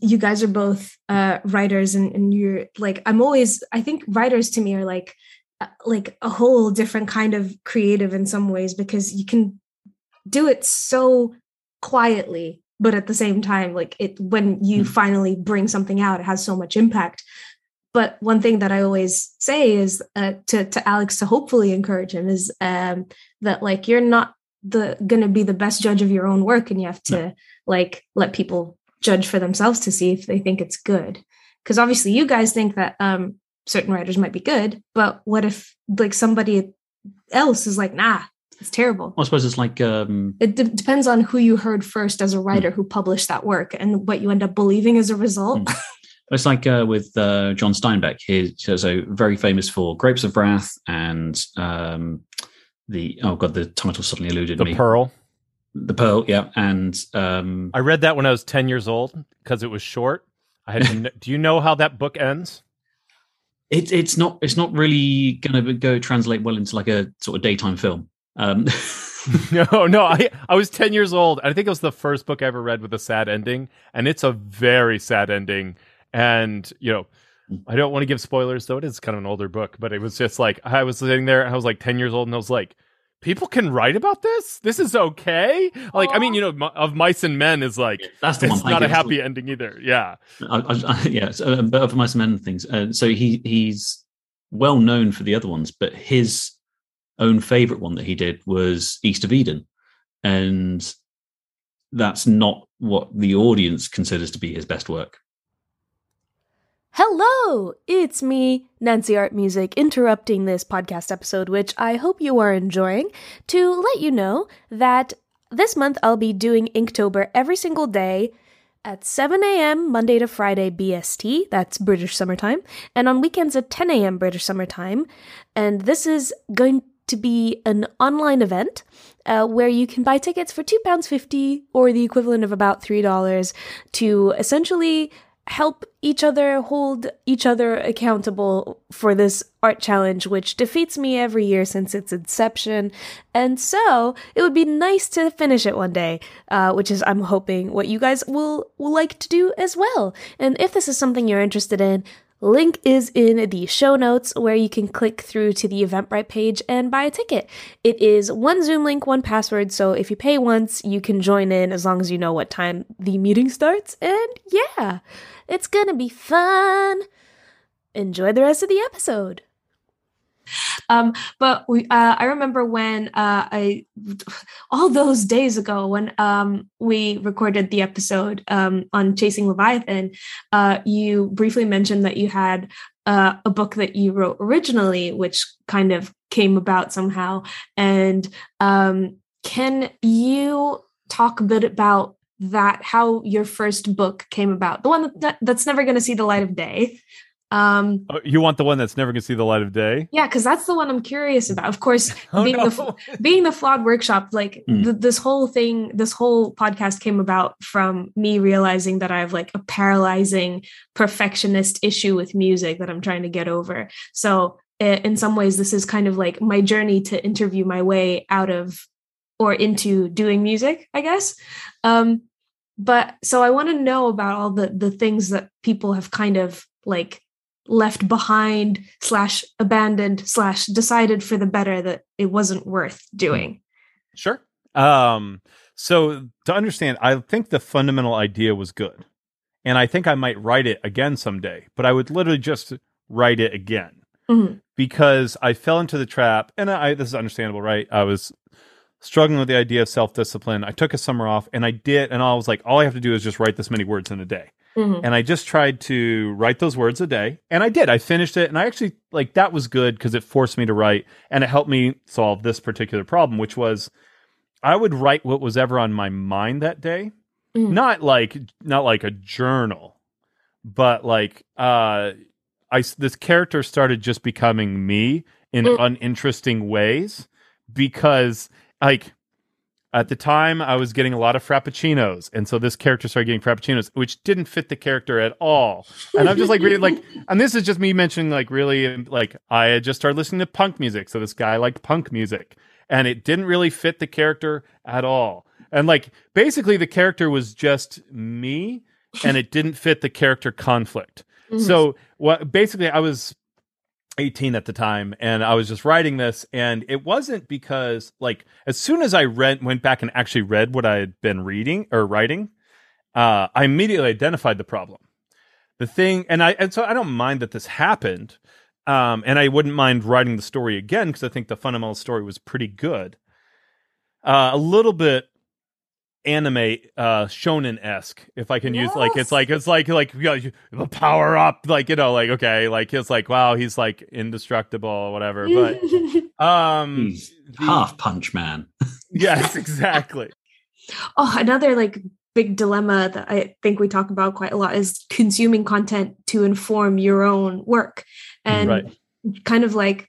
you guys are both uh, writers and, and you're like i'm always i think writers to me are like uh, like a whole different kind of creative in some ways because you can do it so quietly but at the same time like it when you mm. finally bring something out it has so much impact but one thing that i always say is uh, to to alex to hopefully encourage him is um, that like you're not the gonna be the best judge of your own work and you have to no. like let people judge for themselves to see if they think it's good because obviously you guys think that um certain writers might be good but what if like somebody else is like nah it's terrible i suppose it's like um it d- depends on who you heard first as a writer mm. who published that work and what you end up believing as a result mm. It's like uh, with uh, John Steinbeck. He's so very famous for Grapes of Wrath and um, the oh god, the title suddenly eluded the me. The Pearl. The Pearl, yeah, and um, I read that when I was ten years old because it was short. I had. To, do you know how that book ends? It's it's not it's not really going to go translate well into like a sort of daytime film. Um, no, no, I I was ten years old. I think it was the first book I ever read with a sad ending, and it's a very sad ending. And you know, I don't want to give spoilers, though it is kind of an older book, but it was just like I was sitting there, I was like ten years old, and I was like, people can write about this. This is okay. Like. I mean, you know, of mice and men is like that's the it's one. not a happy ending either. Yeah, I, I, I, yeah. So, uh, but of mice and men things. Uh, so he he's well known for the other ones, but his own favorite one that he did was East of Eden, and that's not what the audience considers to be his best work. Hello! It's me, Nancy Art Music, interrupting this podcast episode, which I hope you are enjoying, to let you know that this month I'll be doing Inktober every single day at 7 a.m. Monday to Friday BST, that's British summertime, and on weekends at 10 a.m. British summertime. And this is going to be an online event uh, where you can buy tickets for £2.50 or the equivalent of about $3 to essentially help each other hold each other accountable for this art challenge, which defeats me every year since its inception. And so it would be nice to finish it one day, uh, which is, I'm hoping, what you guys will, will like to do as well. And if this is something you're interested in, Link is in the show notes where you can click through to the Eventbrite page and buy a ticket. It is one Zoom link, one password, so if you pay once, you can join in as long as you know what time the meeting starts. And yeah, it's gonna be fun. Enjoy the rest of the episode. Um, but we, uh, I remember when uh, I, all those days ago, when um, we recorded the episode um, on Chasing Leviathan, uh, you briefly mentioned that you had uh, a book that you wrote originally, which kind of came about somehow. And um, can you talk a bit about that? How your first book came about? The one that, that's never going to see the light of day. Um, oh, you want the one that's never going to see the light of day? Yeah, because that's the one I'm curious about. Of course, oh, being no. the being the flawed workshop, like mm. th- this whole thing, this whole podcast came about from me realizing that I have like a paralyzing perfectionist issue with music that I'm trying to get over. So, in some ways, this is kind of like my journey to interview my way out of or into doing music, I guess. Um, but so I want to know about all the the things that people have kind of like left behind slash abandoned slash decided for the better that it wasn't worth doing. Sure. Um so to understand i think the fundamental idea was good. And i think i might write it again someday but i would literally just write it again. Mm-hmm. because i fell into the trap and i this is understandable right? I was struggling with the idea of self-discipline i took a summer off and i did and i was like all i have to do is just write this many words in a day Mm-hmm. And I just tried to write those words a day. And I did. I finished it. And I actually, like, that was good because it forced me to write and it helped me solve this particular problem, which was I would write what was ever on my mind that day. Mm-hmm. Not like, not like a journal, but like, uh, I, this character started just becoming me in mm-hmm. uninteresting ways because, like, at the time, I was getting a lot of frappuccinos, and so this character started getting frappuccinos, which didn't fit the character at all. And I'm just like really like, and this is just me mentioning like really like I had just started listening to punk music, so this guy liked punk music, and it didn't really fit the character at all. And like basically, the character was just me, and it didn't fit the character conflict. Mm-hmm. So what basically I was 18 at the time and I was just writing this and it wasn't because like as soon as I read went back and actually read what I had been reading or writing uh I immediately identified the problem. The thing and I and so I don't mind that this happened um and I wouldn't mind writing the story again because I think the fundamental story was pretty good. Uh a little bit anime uh shonen-esque if i can use like it's like it's like like you know, the power up like you know like okay like it's like wow he's like indestructible or whatever but um He's the- half punch man. yes exactly oh, another like big dilemma that I think we talk about quite a lot is consuming content to inform your own work, and Right. kind of like.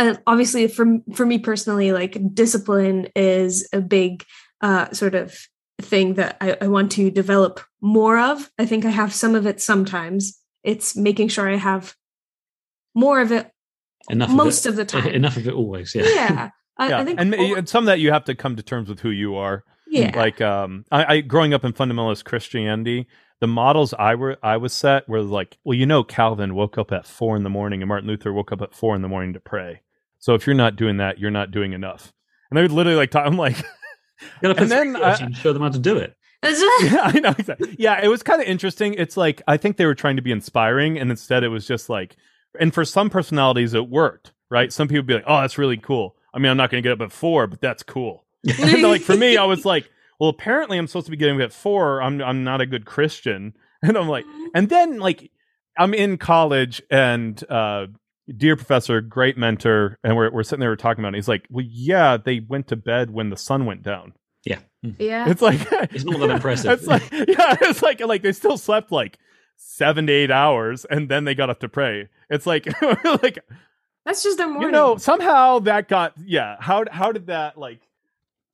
Uh, obviously, for for me personally, like discipline is a big uh, sort of thing that I, I want to develop more of. I think I have some of it sometimes. It's making sure I have more of it Enough most of, of the time. Enough of it always. Yeah. yeah. I, yeah I think and, all- and some of that you have to come to terms with who you are yeah. like um I, I growing up in fundamentalist christianity the models i were i was set were like well you know calvin woke up at four in the morning and martin luther woke up at four in the morning to pray so if you're not doing that you're not doing enough and they would literally like talk, i'm like You gotta put And then, three quarters uh, and show them how to do it. yeah, I know exactly. Yeah, it was kind of interesting. It's like I think they were trying to be inspiring, and instead it was just like, and for some personalities it worked, right? Some people would be like, "Oh, that's really cool." I mean, I'm not going to get up at four, but that's cool. and like for me, I was like, "Well, apparently I'm supposed to be getting up at four. I'm I'm not a good Christian," and I'm like, and then like I'm in college and uh dear professor great mentor and we're, we're sitting there we're talking about it he's like well yeah they went to bed when the sun went down yeah. Yeah. It's like It's not that impressive. it's like yeah, it's like like they still slept like seven to eight hours and then they got up to pray. It's like like That's just their morning. you know somehow that got yeah how how did that like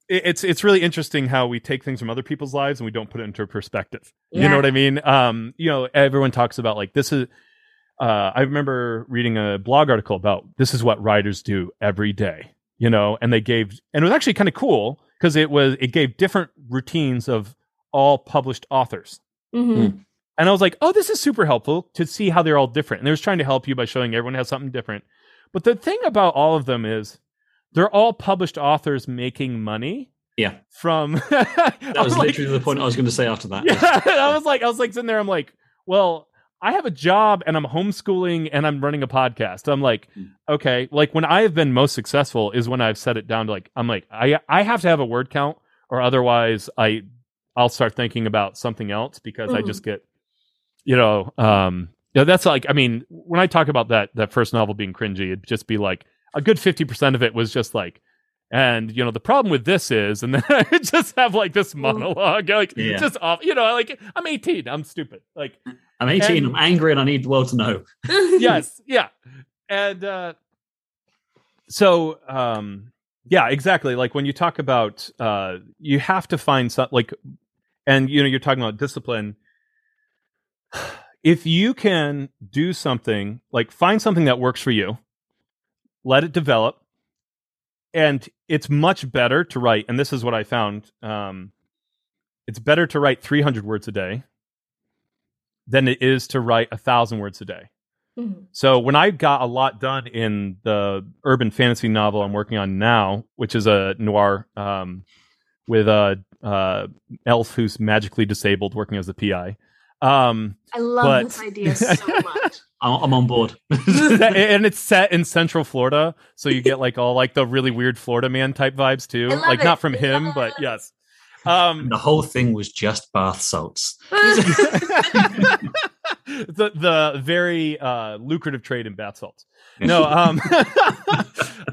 it's it's really interesting how we take things from other people's lives and we don't put it into perspective. You know what I mean? Um, you know, everyone talks about like this is. Uh, I remember reading a blog article about this is what writers do every day. You know, and they gave and it was actually kind of cool because it was it gave different routines of all published authors. Mhm. And I was like, oh, this is super helpful to see how they're all different. And they was trying to help you by showing everyone has something different. But the thing about all of them is they're all published authors making money Yeah. from That was literally the point I was going to say after that. Yeah, I was like, I was like sitting there, I'm like, well, I have a job and I'm homeschooling and I'm running a podcast. I'm like, Hmm. okay, like when I have been most successful is when I've set it down to like, I'm like, I I have to have a word count or otherwise I I'll start thinking about something else because I Mhm. just get, you know, um, yeah, that's like, I mean, when I talk about that that first novel being cringy, it'd just be like a good fifty percent of it was just like. And you know the problem with this is, and then I just have like this monologue, like Yeah. just off. You know, like I'm 18, I'm stupid. Like I'm 18, And- I'm angry, and I need the world to know. yes, yeah, and uh, so um, yeah, exactly. Like when you talk about, uh, you have to find some like, and you know, you're talking about discipline. If you can do something like find something that works for you, let it develop, and it's much better to write. And this is what I found. Um, it's better to write 300 words a day than it is to write a thousand words a day. Mhm. So when I got a lot done in the urban fantasy novel I'm working on now, which is a noir um, with a uh, elf who's magically disabled working as a PI, um, I love But- this idea so much. I'm, I'm on board. and it's set in Central Florida, so you get like all like the really weird Florida man type vibes too, I love like it. not from him, love but yes. Um, the whole thing was just bath salts. the the very uh, lucrative trade in bath salts. No, um,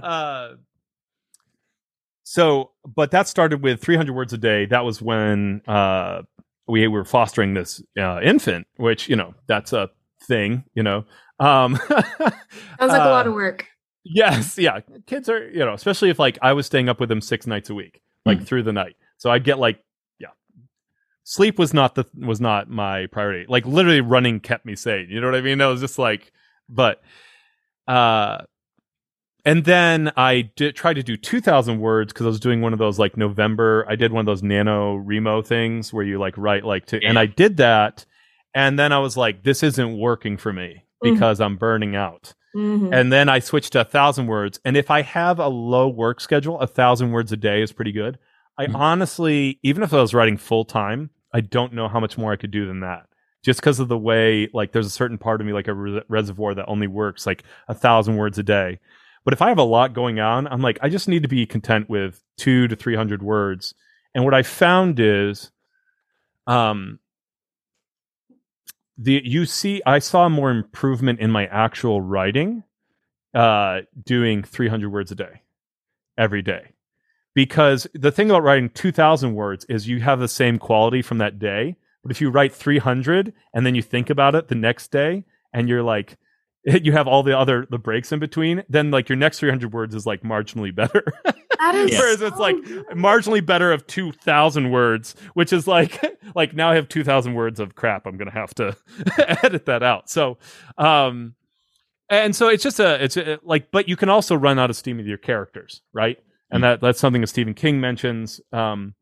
uh, so but that started with 300 words a day. That was when uh, we were fostering this uh, infant, which you know that's a thing. You know, um, Sounds like a lot uh, of work. Yes, yeah. Kids are, you know, especially if like I was staying up with them six nights a week, like Mm. through the night. So I'd get like, yeah. Sleep was not the was not my priority. Like literally running kept me sane. You know what I mean? I was just like, but uh and then I did try to do 2000 words because I was doing one of those like November. I did one of those NaNoWriMo things where you like write like to, and I did that. And then I was like, this isn't working for me Mhm. because I'm burning out. Mhm. and then I switched to a thousand words. And if I have a low work schedule, a thousand words a day is pretty good. I Mhm. honestly, even if I was writing full time, I don't know how much more I could do than that. Just because of the way, like, there's a certain part of me, like a re- reservoir, that only works like a thousand words a day. But if I have a lot going on, I'm like, I just need to be content with two to three hundred words. And what I found is, um, the you see, I saw more improvement in my actual writing, uh, doing 300 words a day, every day, because the thing about writing 2,000 words is you have the same quality from that day. But if you write 300 and then you think about it the next day, and you're like, you have all the other the breaks in between, then like your next 300 words is like marginally better. That is Whereas it's like good. marginally better of 2000 words which is like like now i have 2000 words of crap i'm gonna have to edit that out so um and so it's just a it's a, like but you can also run out of steam with your characters right and that that's something that stephen king mentions um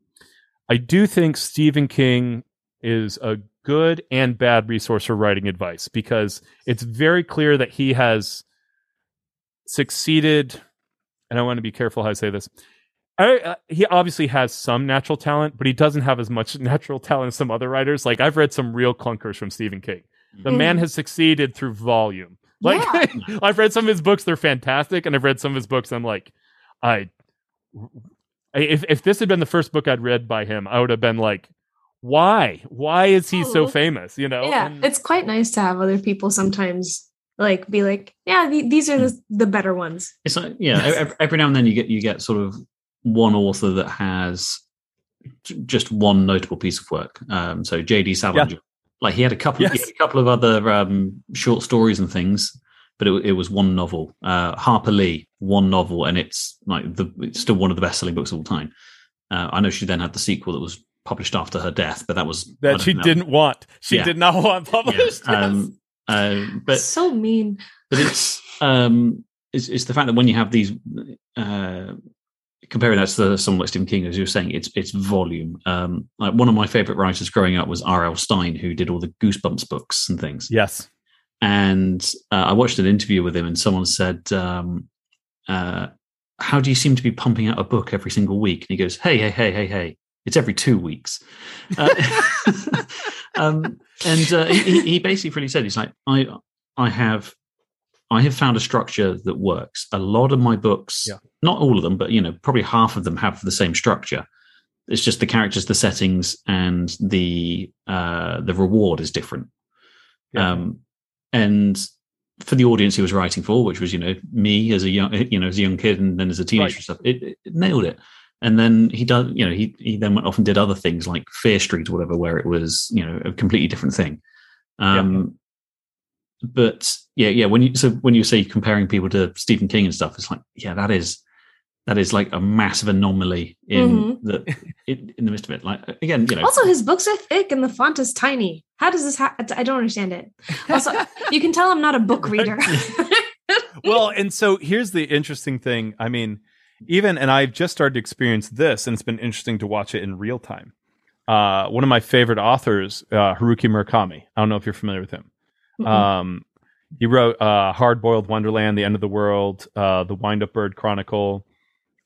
i do think stephen king is a good and bad resource for writing advice because it's very clear that he has succeeded and I want to be careful how I say this. I, uh, he obviously has some natural talent, but he doesn't have as much natural talent as some other writers. Like I've read some real clunkers from Stephen King. The Mhm. man has succeeded through volume. Like I've read some of his books; they're fantastic, and I've read some of his books. I'm like, I, if if this had been the first book I'd read by him, I would have been like, why? Why is he so famous? You know? yeah, And- it's quite nice to have other people sometimes like be like, yeah, the, these are the, the better ones. It's like yeah, every, every now and then you get you get sort of one author that has j- just one notable piece of work. Um, so J.D. Salinger, like he had a couple, he Yes. had a couple of other um, short stories and things, but it, it was one novel. Uh, Harper Lee, one novel, and it's like the it's still one of the best selling books of all time. Uh, I know she then had the sequel that was published after her death, but that was that she know. didn't want. She Yeah. did not want published. yes. um, uh, but so mean. but it's um it's, it's the fact that when you have these uh comparing that to someone like Stephen King as you were saying it's it's volume um like one of my favorite writers growing up was R.L. Stine who did all the Goosebumps books and things yes. and uh, I watched an interview with him and someone said um uh how do you seem to be pumping out a book every single week and he goes hey hey hey hey hey it's every two weeks uh, um and uh, he, he basically really said he's like i i have i have found a structure that works a lot of my books Yeah. not all of them but you know probably half of them have the same structure it's just the characters the settings and the uh the reward is different Yeah. um and for the audience he was writing for which was you know me as a young you know as a young kid and then as a teenager Right. and stuff it, it nailed it and then he does you know he he then went off and did other things like fear street or whatever where it was you know a completely different thing um but yeah yeah when you so when you say comparing people to stephen king and stuff it's like yeah that is that is like a massive anomaly in Mhm. the in, in the midst of it like again you know Also, his books are thick and the font is tiny. How does this happen? I don't understand it. Also, you can tell I'm not a book reader. well, and so here's the interesting thing. I mean, even and I've just started to experience this, and it's been interesting to watch it in real time. Uh, one of my favorite authors, uh, Haruki Murakami. I don't know if you're familiar with him. Mm-mm. Um, he wrote uh, Hard Boiled Wonderland, The End of the World, uh, The Wind Up Bird Chronicle.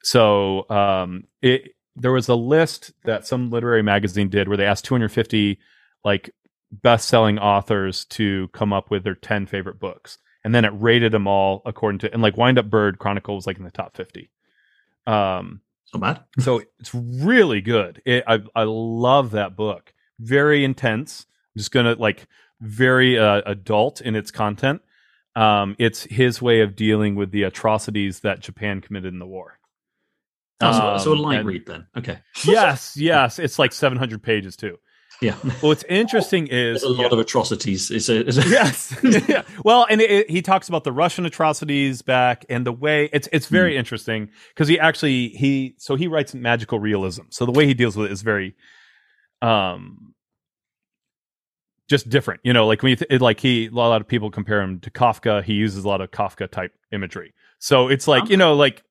So um, it there was a list that some literary magazine did where they asked 250 like best selling authors to come up with their 10 favorite books and then it rated them all according to and like Wind Up Bird Chronicle was like in the top 50. Um, not bad so it's really good. It, I I love that book. Very intense. I'm just gonna like very uh, adult in its content. Um, it's his way of dealing with the atrocities that Japan committed in the war. Oh, so, so a Um, light and- read then okay yes, yes, it's like 700 pages too. Yeah. Well, What's interesting is there's a lot of atrocities. It's a, it's a yes. Yeah. well and it, it- he talks about the russian atrocities back and the way it's it's very interesting because he actually he so he writes magical realism. So the way he deals with it is very um just different you know like when you th- it, like he a lot of people compare him to kafka. He uses a lot of kafka type imagery. So it's like you know like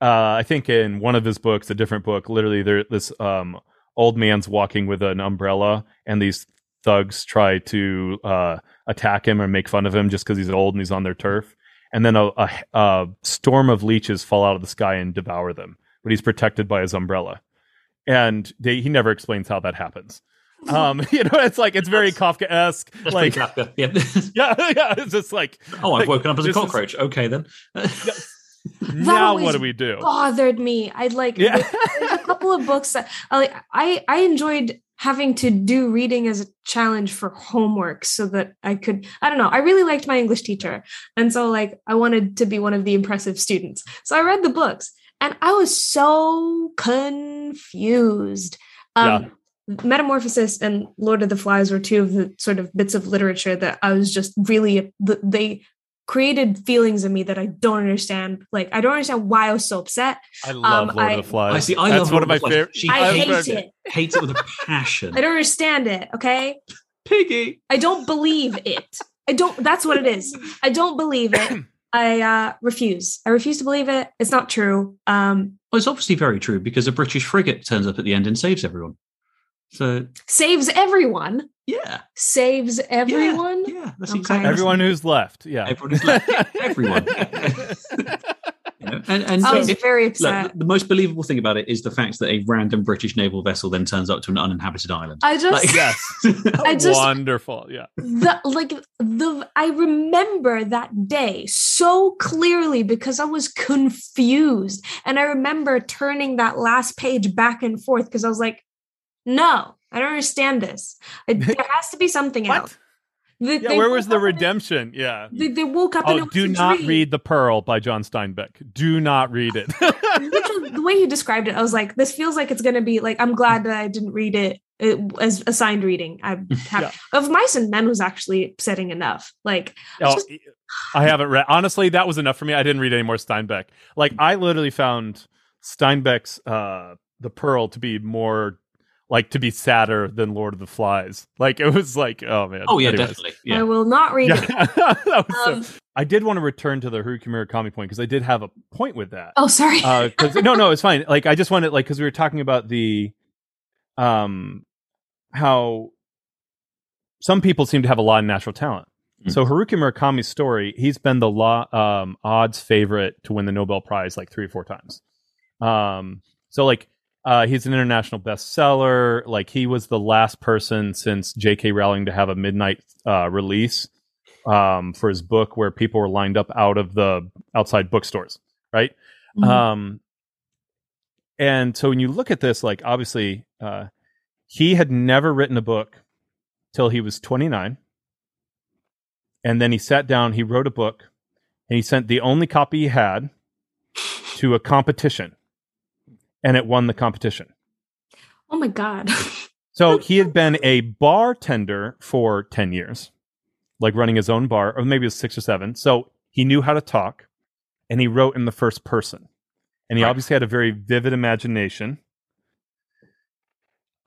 uh i think in one of his books a different book literally there this um old man's walking with an umbrella and these thugs try to uh, attack him or make fun of him just because he's old and he's on their turf. and then a, a, a storm of leeches fall out of the sky and devour them. But he's protected by his umbrella, and they, he never explains how that happens. Um, you know, it's like it's very Kafka esque. That's Like, Kafka. Yeah. yeah, yeah, it's just like oh, I've like, woken up as a this is- cockroach. Okay then. Now what do we do? bothered me. I'd like Yeah. a couple of books that I like I I enjoyed having to do reading as a challenge for homework so that I could I don't know. I really liked my English teacher. And so like I wanted to be one of the impressive students. So I read the books and I was so confused. Um Metamorphosis and Lord of the Flies were two of the sort of bits of literature that I was just really they created feelings in me that I don't understand. Like I don't understand why I was so upset. I love Um, Lord I- of the Flies. I see. I That's love one of my Lord of the Flies. favorite. She I I hate it. hates it with a passion. I don't understand it. Okay. Piggy. I don't believe it. I don't. That's what it is. I don't believe it. I uh, refuse. I refuse to believe it. It's not true. Um, Well, it's obviously very true because a British frigate turns up at the end and saves everyone. So saves everyone. yeah, Saves everyone. Yeah, that's Okay. exactly Everyone who's left, yeah. Everyone who's left. Yeah, everyone. You know, and and I was if- very look, the most believable thing about it is the fact that a random British naval vessel then turns up to an uninhabited island. I just Like- yes. I just- Wonderful. Yeah. the like the I remember that day so clearly because I was confused and I remember turning that last page back and forth because I was like, no, I don't understand this. I, there has to be something else. They- Yeah, where was the and- redemption? Yeah. They, they woke up and it Oh, was do not dream. read The Pearl by John Steinbeck. Do not read it. Literally, the way you described it, I was like, this feels like it's going to be like, I'm glad that I didn't read it uh, as assigned reading. I'm happy. Yeah. Of Mice and Men was actually upsetting enough. Like, Oh, just- I haven't read. Honestly, that was enough for me. I didn't read any more Steinbeck. Like I literally found Steinbeck's uh The Pearl to be more like to be sadder than Lord of the Flies. Like it was like, oh man. oh yeah, Anyways. definitely. I will not read Yeah, it. That so- Um, I did want to return to the Haruki Murakami point because I did have a point with that. oh, sorry. Uh 'cause no, no, it's fine. Like I just wanted like because we were talking about the, um, how some people seem to have a lot of natural talent. Mm. So Haruki Murakami's story, he's been the law, um, odds favorite to win the Nobel Prize like three or four times. Um, so like uh, he's an international bestseller. Like he was the last person since J.K. Rowling to have a midnight uh, release um, for his book, where people were lined up out of the outside bookstores, right? Mhm. Um, and so when you look at this, like obviously, uh, he had never written a book till he was 29. And then he sat down, he wrote a book, and he sent the only copy he had to a competition, and it won the competition. oh my God. So he had been a bartender for 10 years, like running his own bar, or maybe it was six or seven. So he knew how to talk and he wrote in the first person. And he Right. obviously had a very vivid imagination.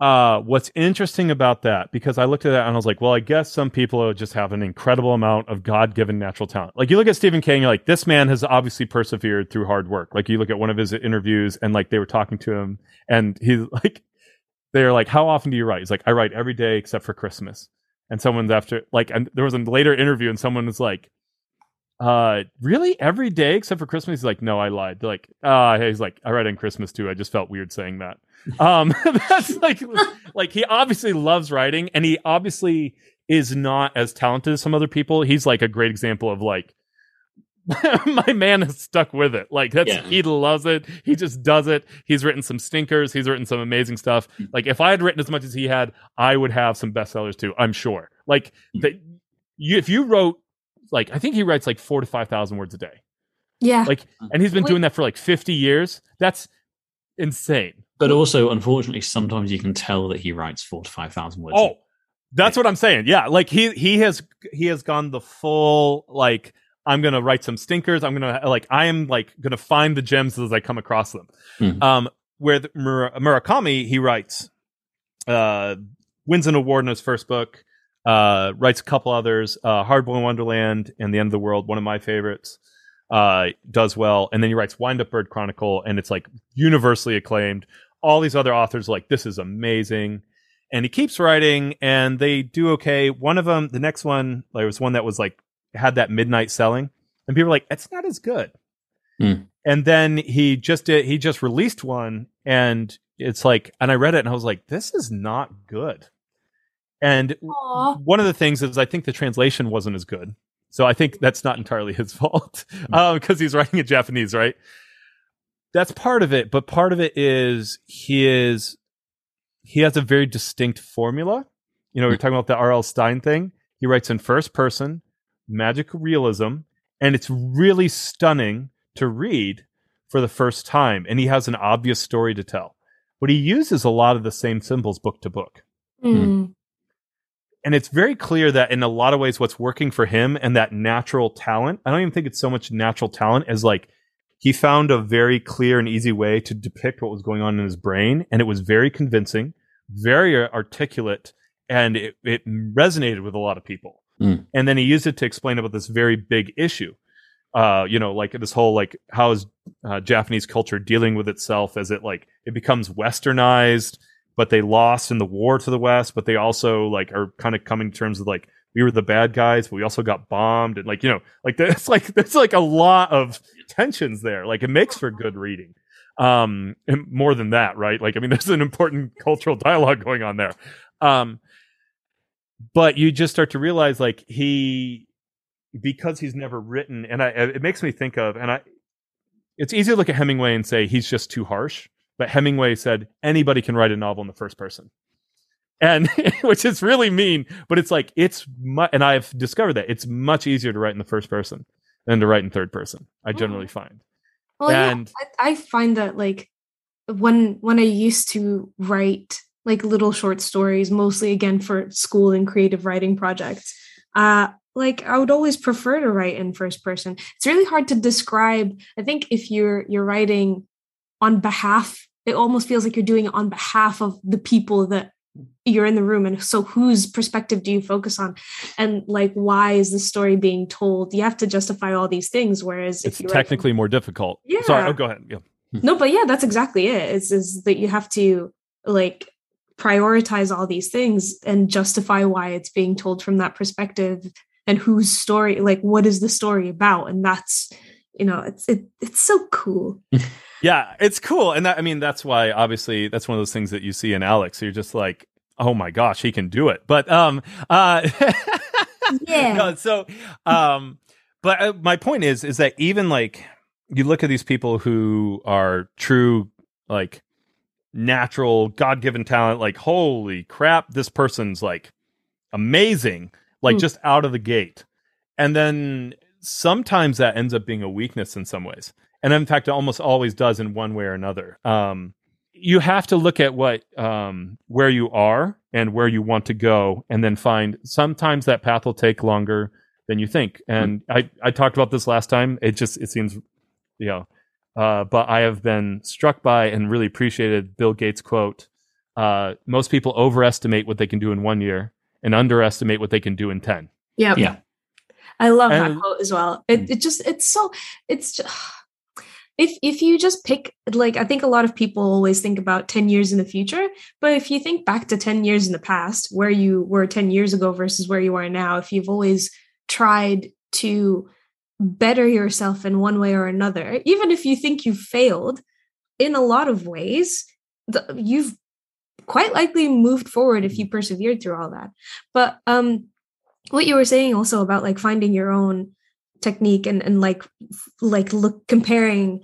Uh, what's interesting about that, because I looked at that and I was like, well, I guess some people just have an incredible amount of God given natural talent. Like you look at Stephen King, you're like, this man has obviously persevered through hard work. Like you look at one of his interviews and like they were talking to him and he's like, they're like, how often do you write? He's like, I write every day except for Christmas. And someone's after, like, and there was a later interview and someone was like, uh, really every day except for Christmas? He's like, no, I lied. They're like, uh, he's like, I write on Christmas too. I just felt weird saying that. Um, that's like, like he obviously loves writing and he obviously is not as talented as some other people. He's like a great example of like, my man has stuck with it. Like that's Yeah. he loves it. He just does it. He's written some stinkers. He's written some amazing stuff. Like if I had written as much as he had, I would have some bestsellers too. I'm sure. Like that, you if you wrote like I think he writes like four to five thousand words a day. Yeah. Like, and he's been Wait. doing that for like 50 years. That's insane. But also, unfortunately, sometimes you can tell that he writes four to five thousand words. Oh, that's what I'm saying. Yeah, like he he has he has gone the full like I'm gonna write some stinkers. I'm gonna like I am like gonna find the gems as I come across them. Mhm. Um, where the, Mur- Murakami he writes, uh, wins an award in his first book. Uh, writes a couple others. Uh, Hardboiled Wonderland and The End of the World, one of my favorites. Uh, does well, and then he writes Wind Up Bird Chronicle, and it's like universally acclaimed. All these other authors are like this is amazing and he keeps writing and they do okay one of them the next one there was one that was like had that midnight selling and people are like, "It's not as good." Hmm. And then he just did. He just released one, and it's like, and I read it, and I was like, "This is not good." And Aw. one of the things is I think the translation wasn't as good. So I think that's not entirely his fault because he's writing in Japanese, right? That's part of it, but part of it is he is he has a very distinct formula. You know, we we're talking about the R.L. Stine thing. He writes in first person, magical realism, and it's really stunning to read for the first time. And he has an obvious story to tell. But he uses a lot of the same symbols book to book Mm. And it's very clear that in a lot of ways what's working for him and that natural talent i don't even think it's so much natural talent as like he found a very clear and easy way to depict what was going on in his brain and it was very convincing very articulate and it, it resonated with a lot of people Mm. and then he used it to explain about this very big issue uh, you know, like this whole like how is uh, Japanese culture dealing with itself as it like it becomes westernized, but they lost in the war to the west, but they also like are kind of coming to terms with like we were the bad guys, but we also got bombed, and like you know, like there's like there's like a lot of tensions there. Like it makes for good reading. Um, and more than that, right? Like I mean, there's an important cultural dialogue going on there. Um, but you just start to realize like he because he's never written and I it makes me think of and I it's easy to look at Hemingway and say he's just too harsh, but Hemingway said anybody can write a novel in the first person. And which is really mean, but it's like it's mu- and I've discovered that it's much easier to write in the first person than to write in third person. I generally find. Well, yeah, And- I, I find that like when when I used to write like little short stories, mostly again for school and creative writing projects, uh, like I would always prefer to write in first person. It's really hard to describe. I think if you're you're writing on behalf, it almost feels like you're doing it on behalf of the people that you're in the room and so whose perspective do you focus on and like why is the story being told you have to justify all these things whereas It's if you write technically more difficult. yeah Sorry, oh, go ahead. Yeah. no but yeah that's exactly it's is that you have to like prioritize all these things and justify why it's being told from that perspective and whose story like what is the story about and that's you know it's it, it's so cool Yeah, it's cool, and that I mean that's why obviously that's one of those things that you see in Alex. You're just like, oh my gosh, he can do it. But um, uh, Yeah. no, so um, but uh, my point is is that even like you look at these people who are true like natural god given talent, like holy crap, this person's like amazing, like Hmm. just out of the gate, and then sometimes that ends up being a weakness in some ways and in fact it almost always does in one way or another. Um, you have to look at what um, where you are and where you want to go and then find sometimes that path will take longer than you think. And i i talked about this last time. It just it seems you know uh, but i have been struck by and really appreciated bill gates quote uh, most people overestimate what they can do in one year and underestimate what they can do in 10 yeah. Yeah. i love And- that quote as well. It, it just it's so it's just if if you just pick like i think a lot of people always think about 10 years in the future but if you think back to 10 years in the past where you were 10 years ago versus where you are now if you've always tried to better yourself in one way or another even if you think you've failed in a lot of ways the, you've quite likely moved forward if you persevered through all that. But um what you were saying also about like finding your own technique and and like like look comparing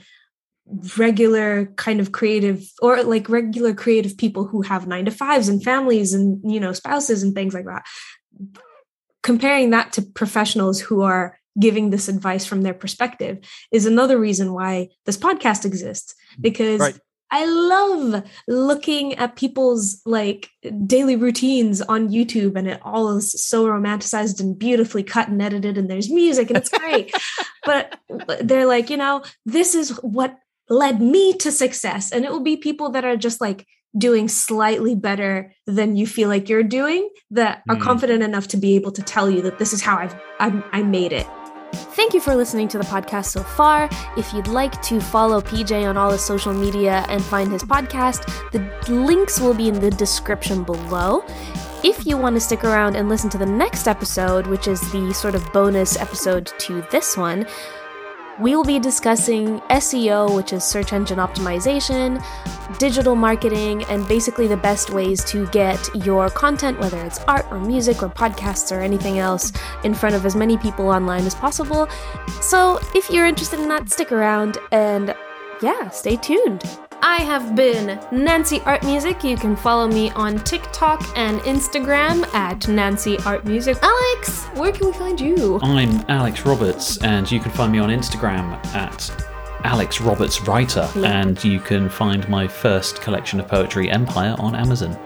regular kind of creative or like regular creative people who have 9 to 5s and families and you know spouses and things like that comparing that to professionals who are giving this advice from their perspective is another reason why this podcast exists because Right. I love looking at people's like daily routines on YouTube and it all is so romanticized and beautifully cut and edited and there's music and it's great. but they're like, you know, this is what led me to success. And it will be people that are just like doing slightly better than you feel like you're doing that are Mm. confident enough to be able to tell you that this is how I've I, I made it. Thank you for listening to the podcast so far. If you'd like to follow PJ on all his social media and find his podcast, the links will be in the description below. if you want to stick around and listen to the next episode, which is the sort of bonus episode to this one, we will be discussing SEO, which is search engine optimization, digital marketing, and basically the best ways to get your content, whether it's art or music or podcasts or anything else, in front of as many people online as possible. So if you're interested in that, stick around and yeah, stay tuned. I have been Nancy Art Music. You can follow me on TikTok and Instagram at Nancy Art Music. Alex, where can we find you? I'm Alex Roberts, and you can find me on Instagram at Alex Roberts Writer, Yeah. and you can find my first collection of poetry, Empire, on Amazon.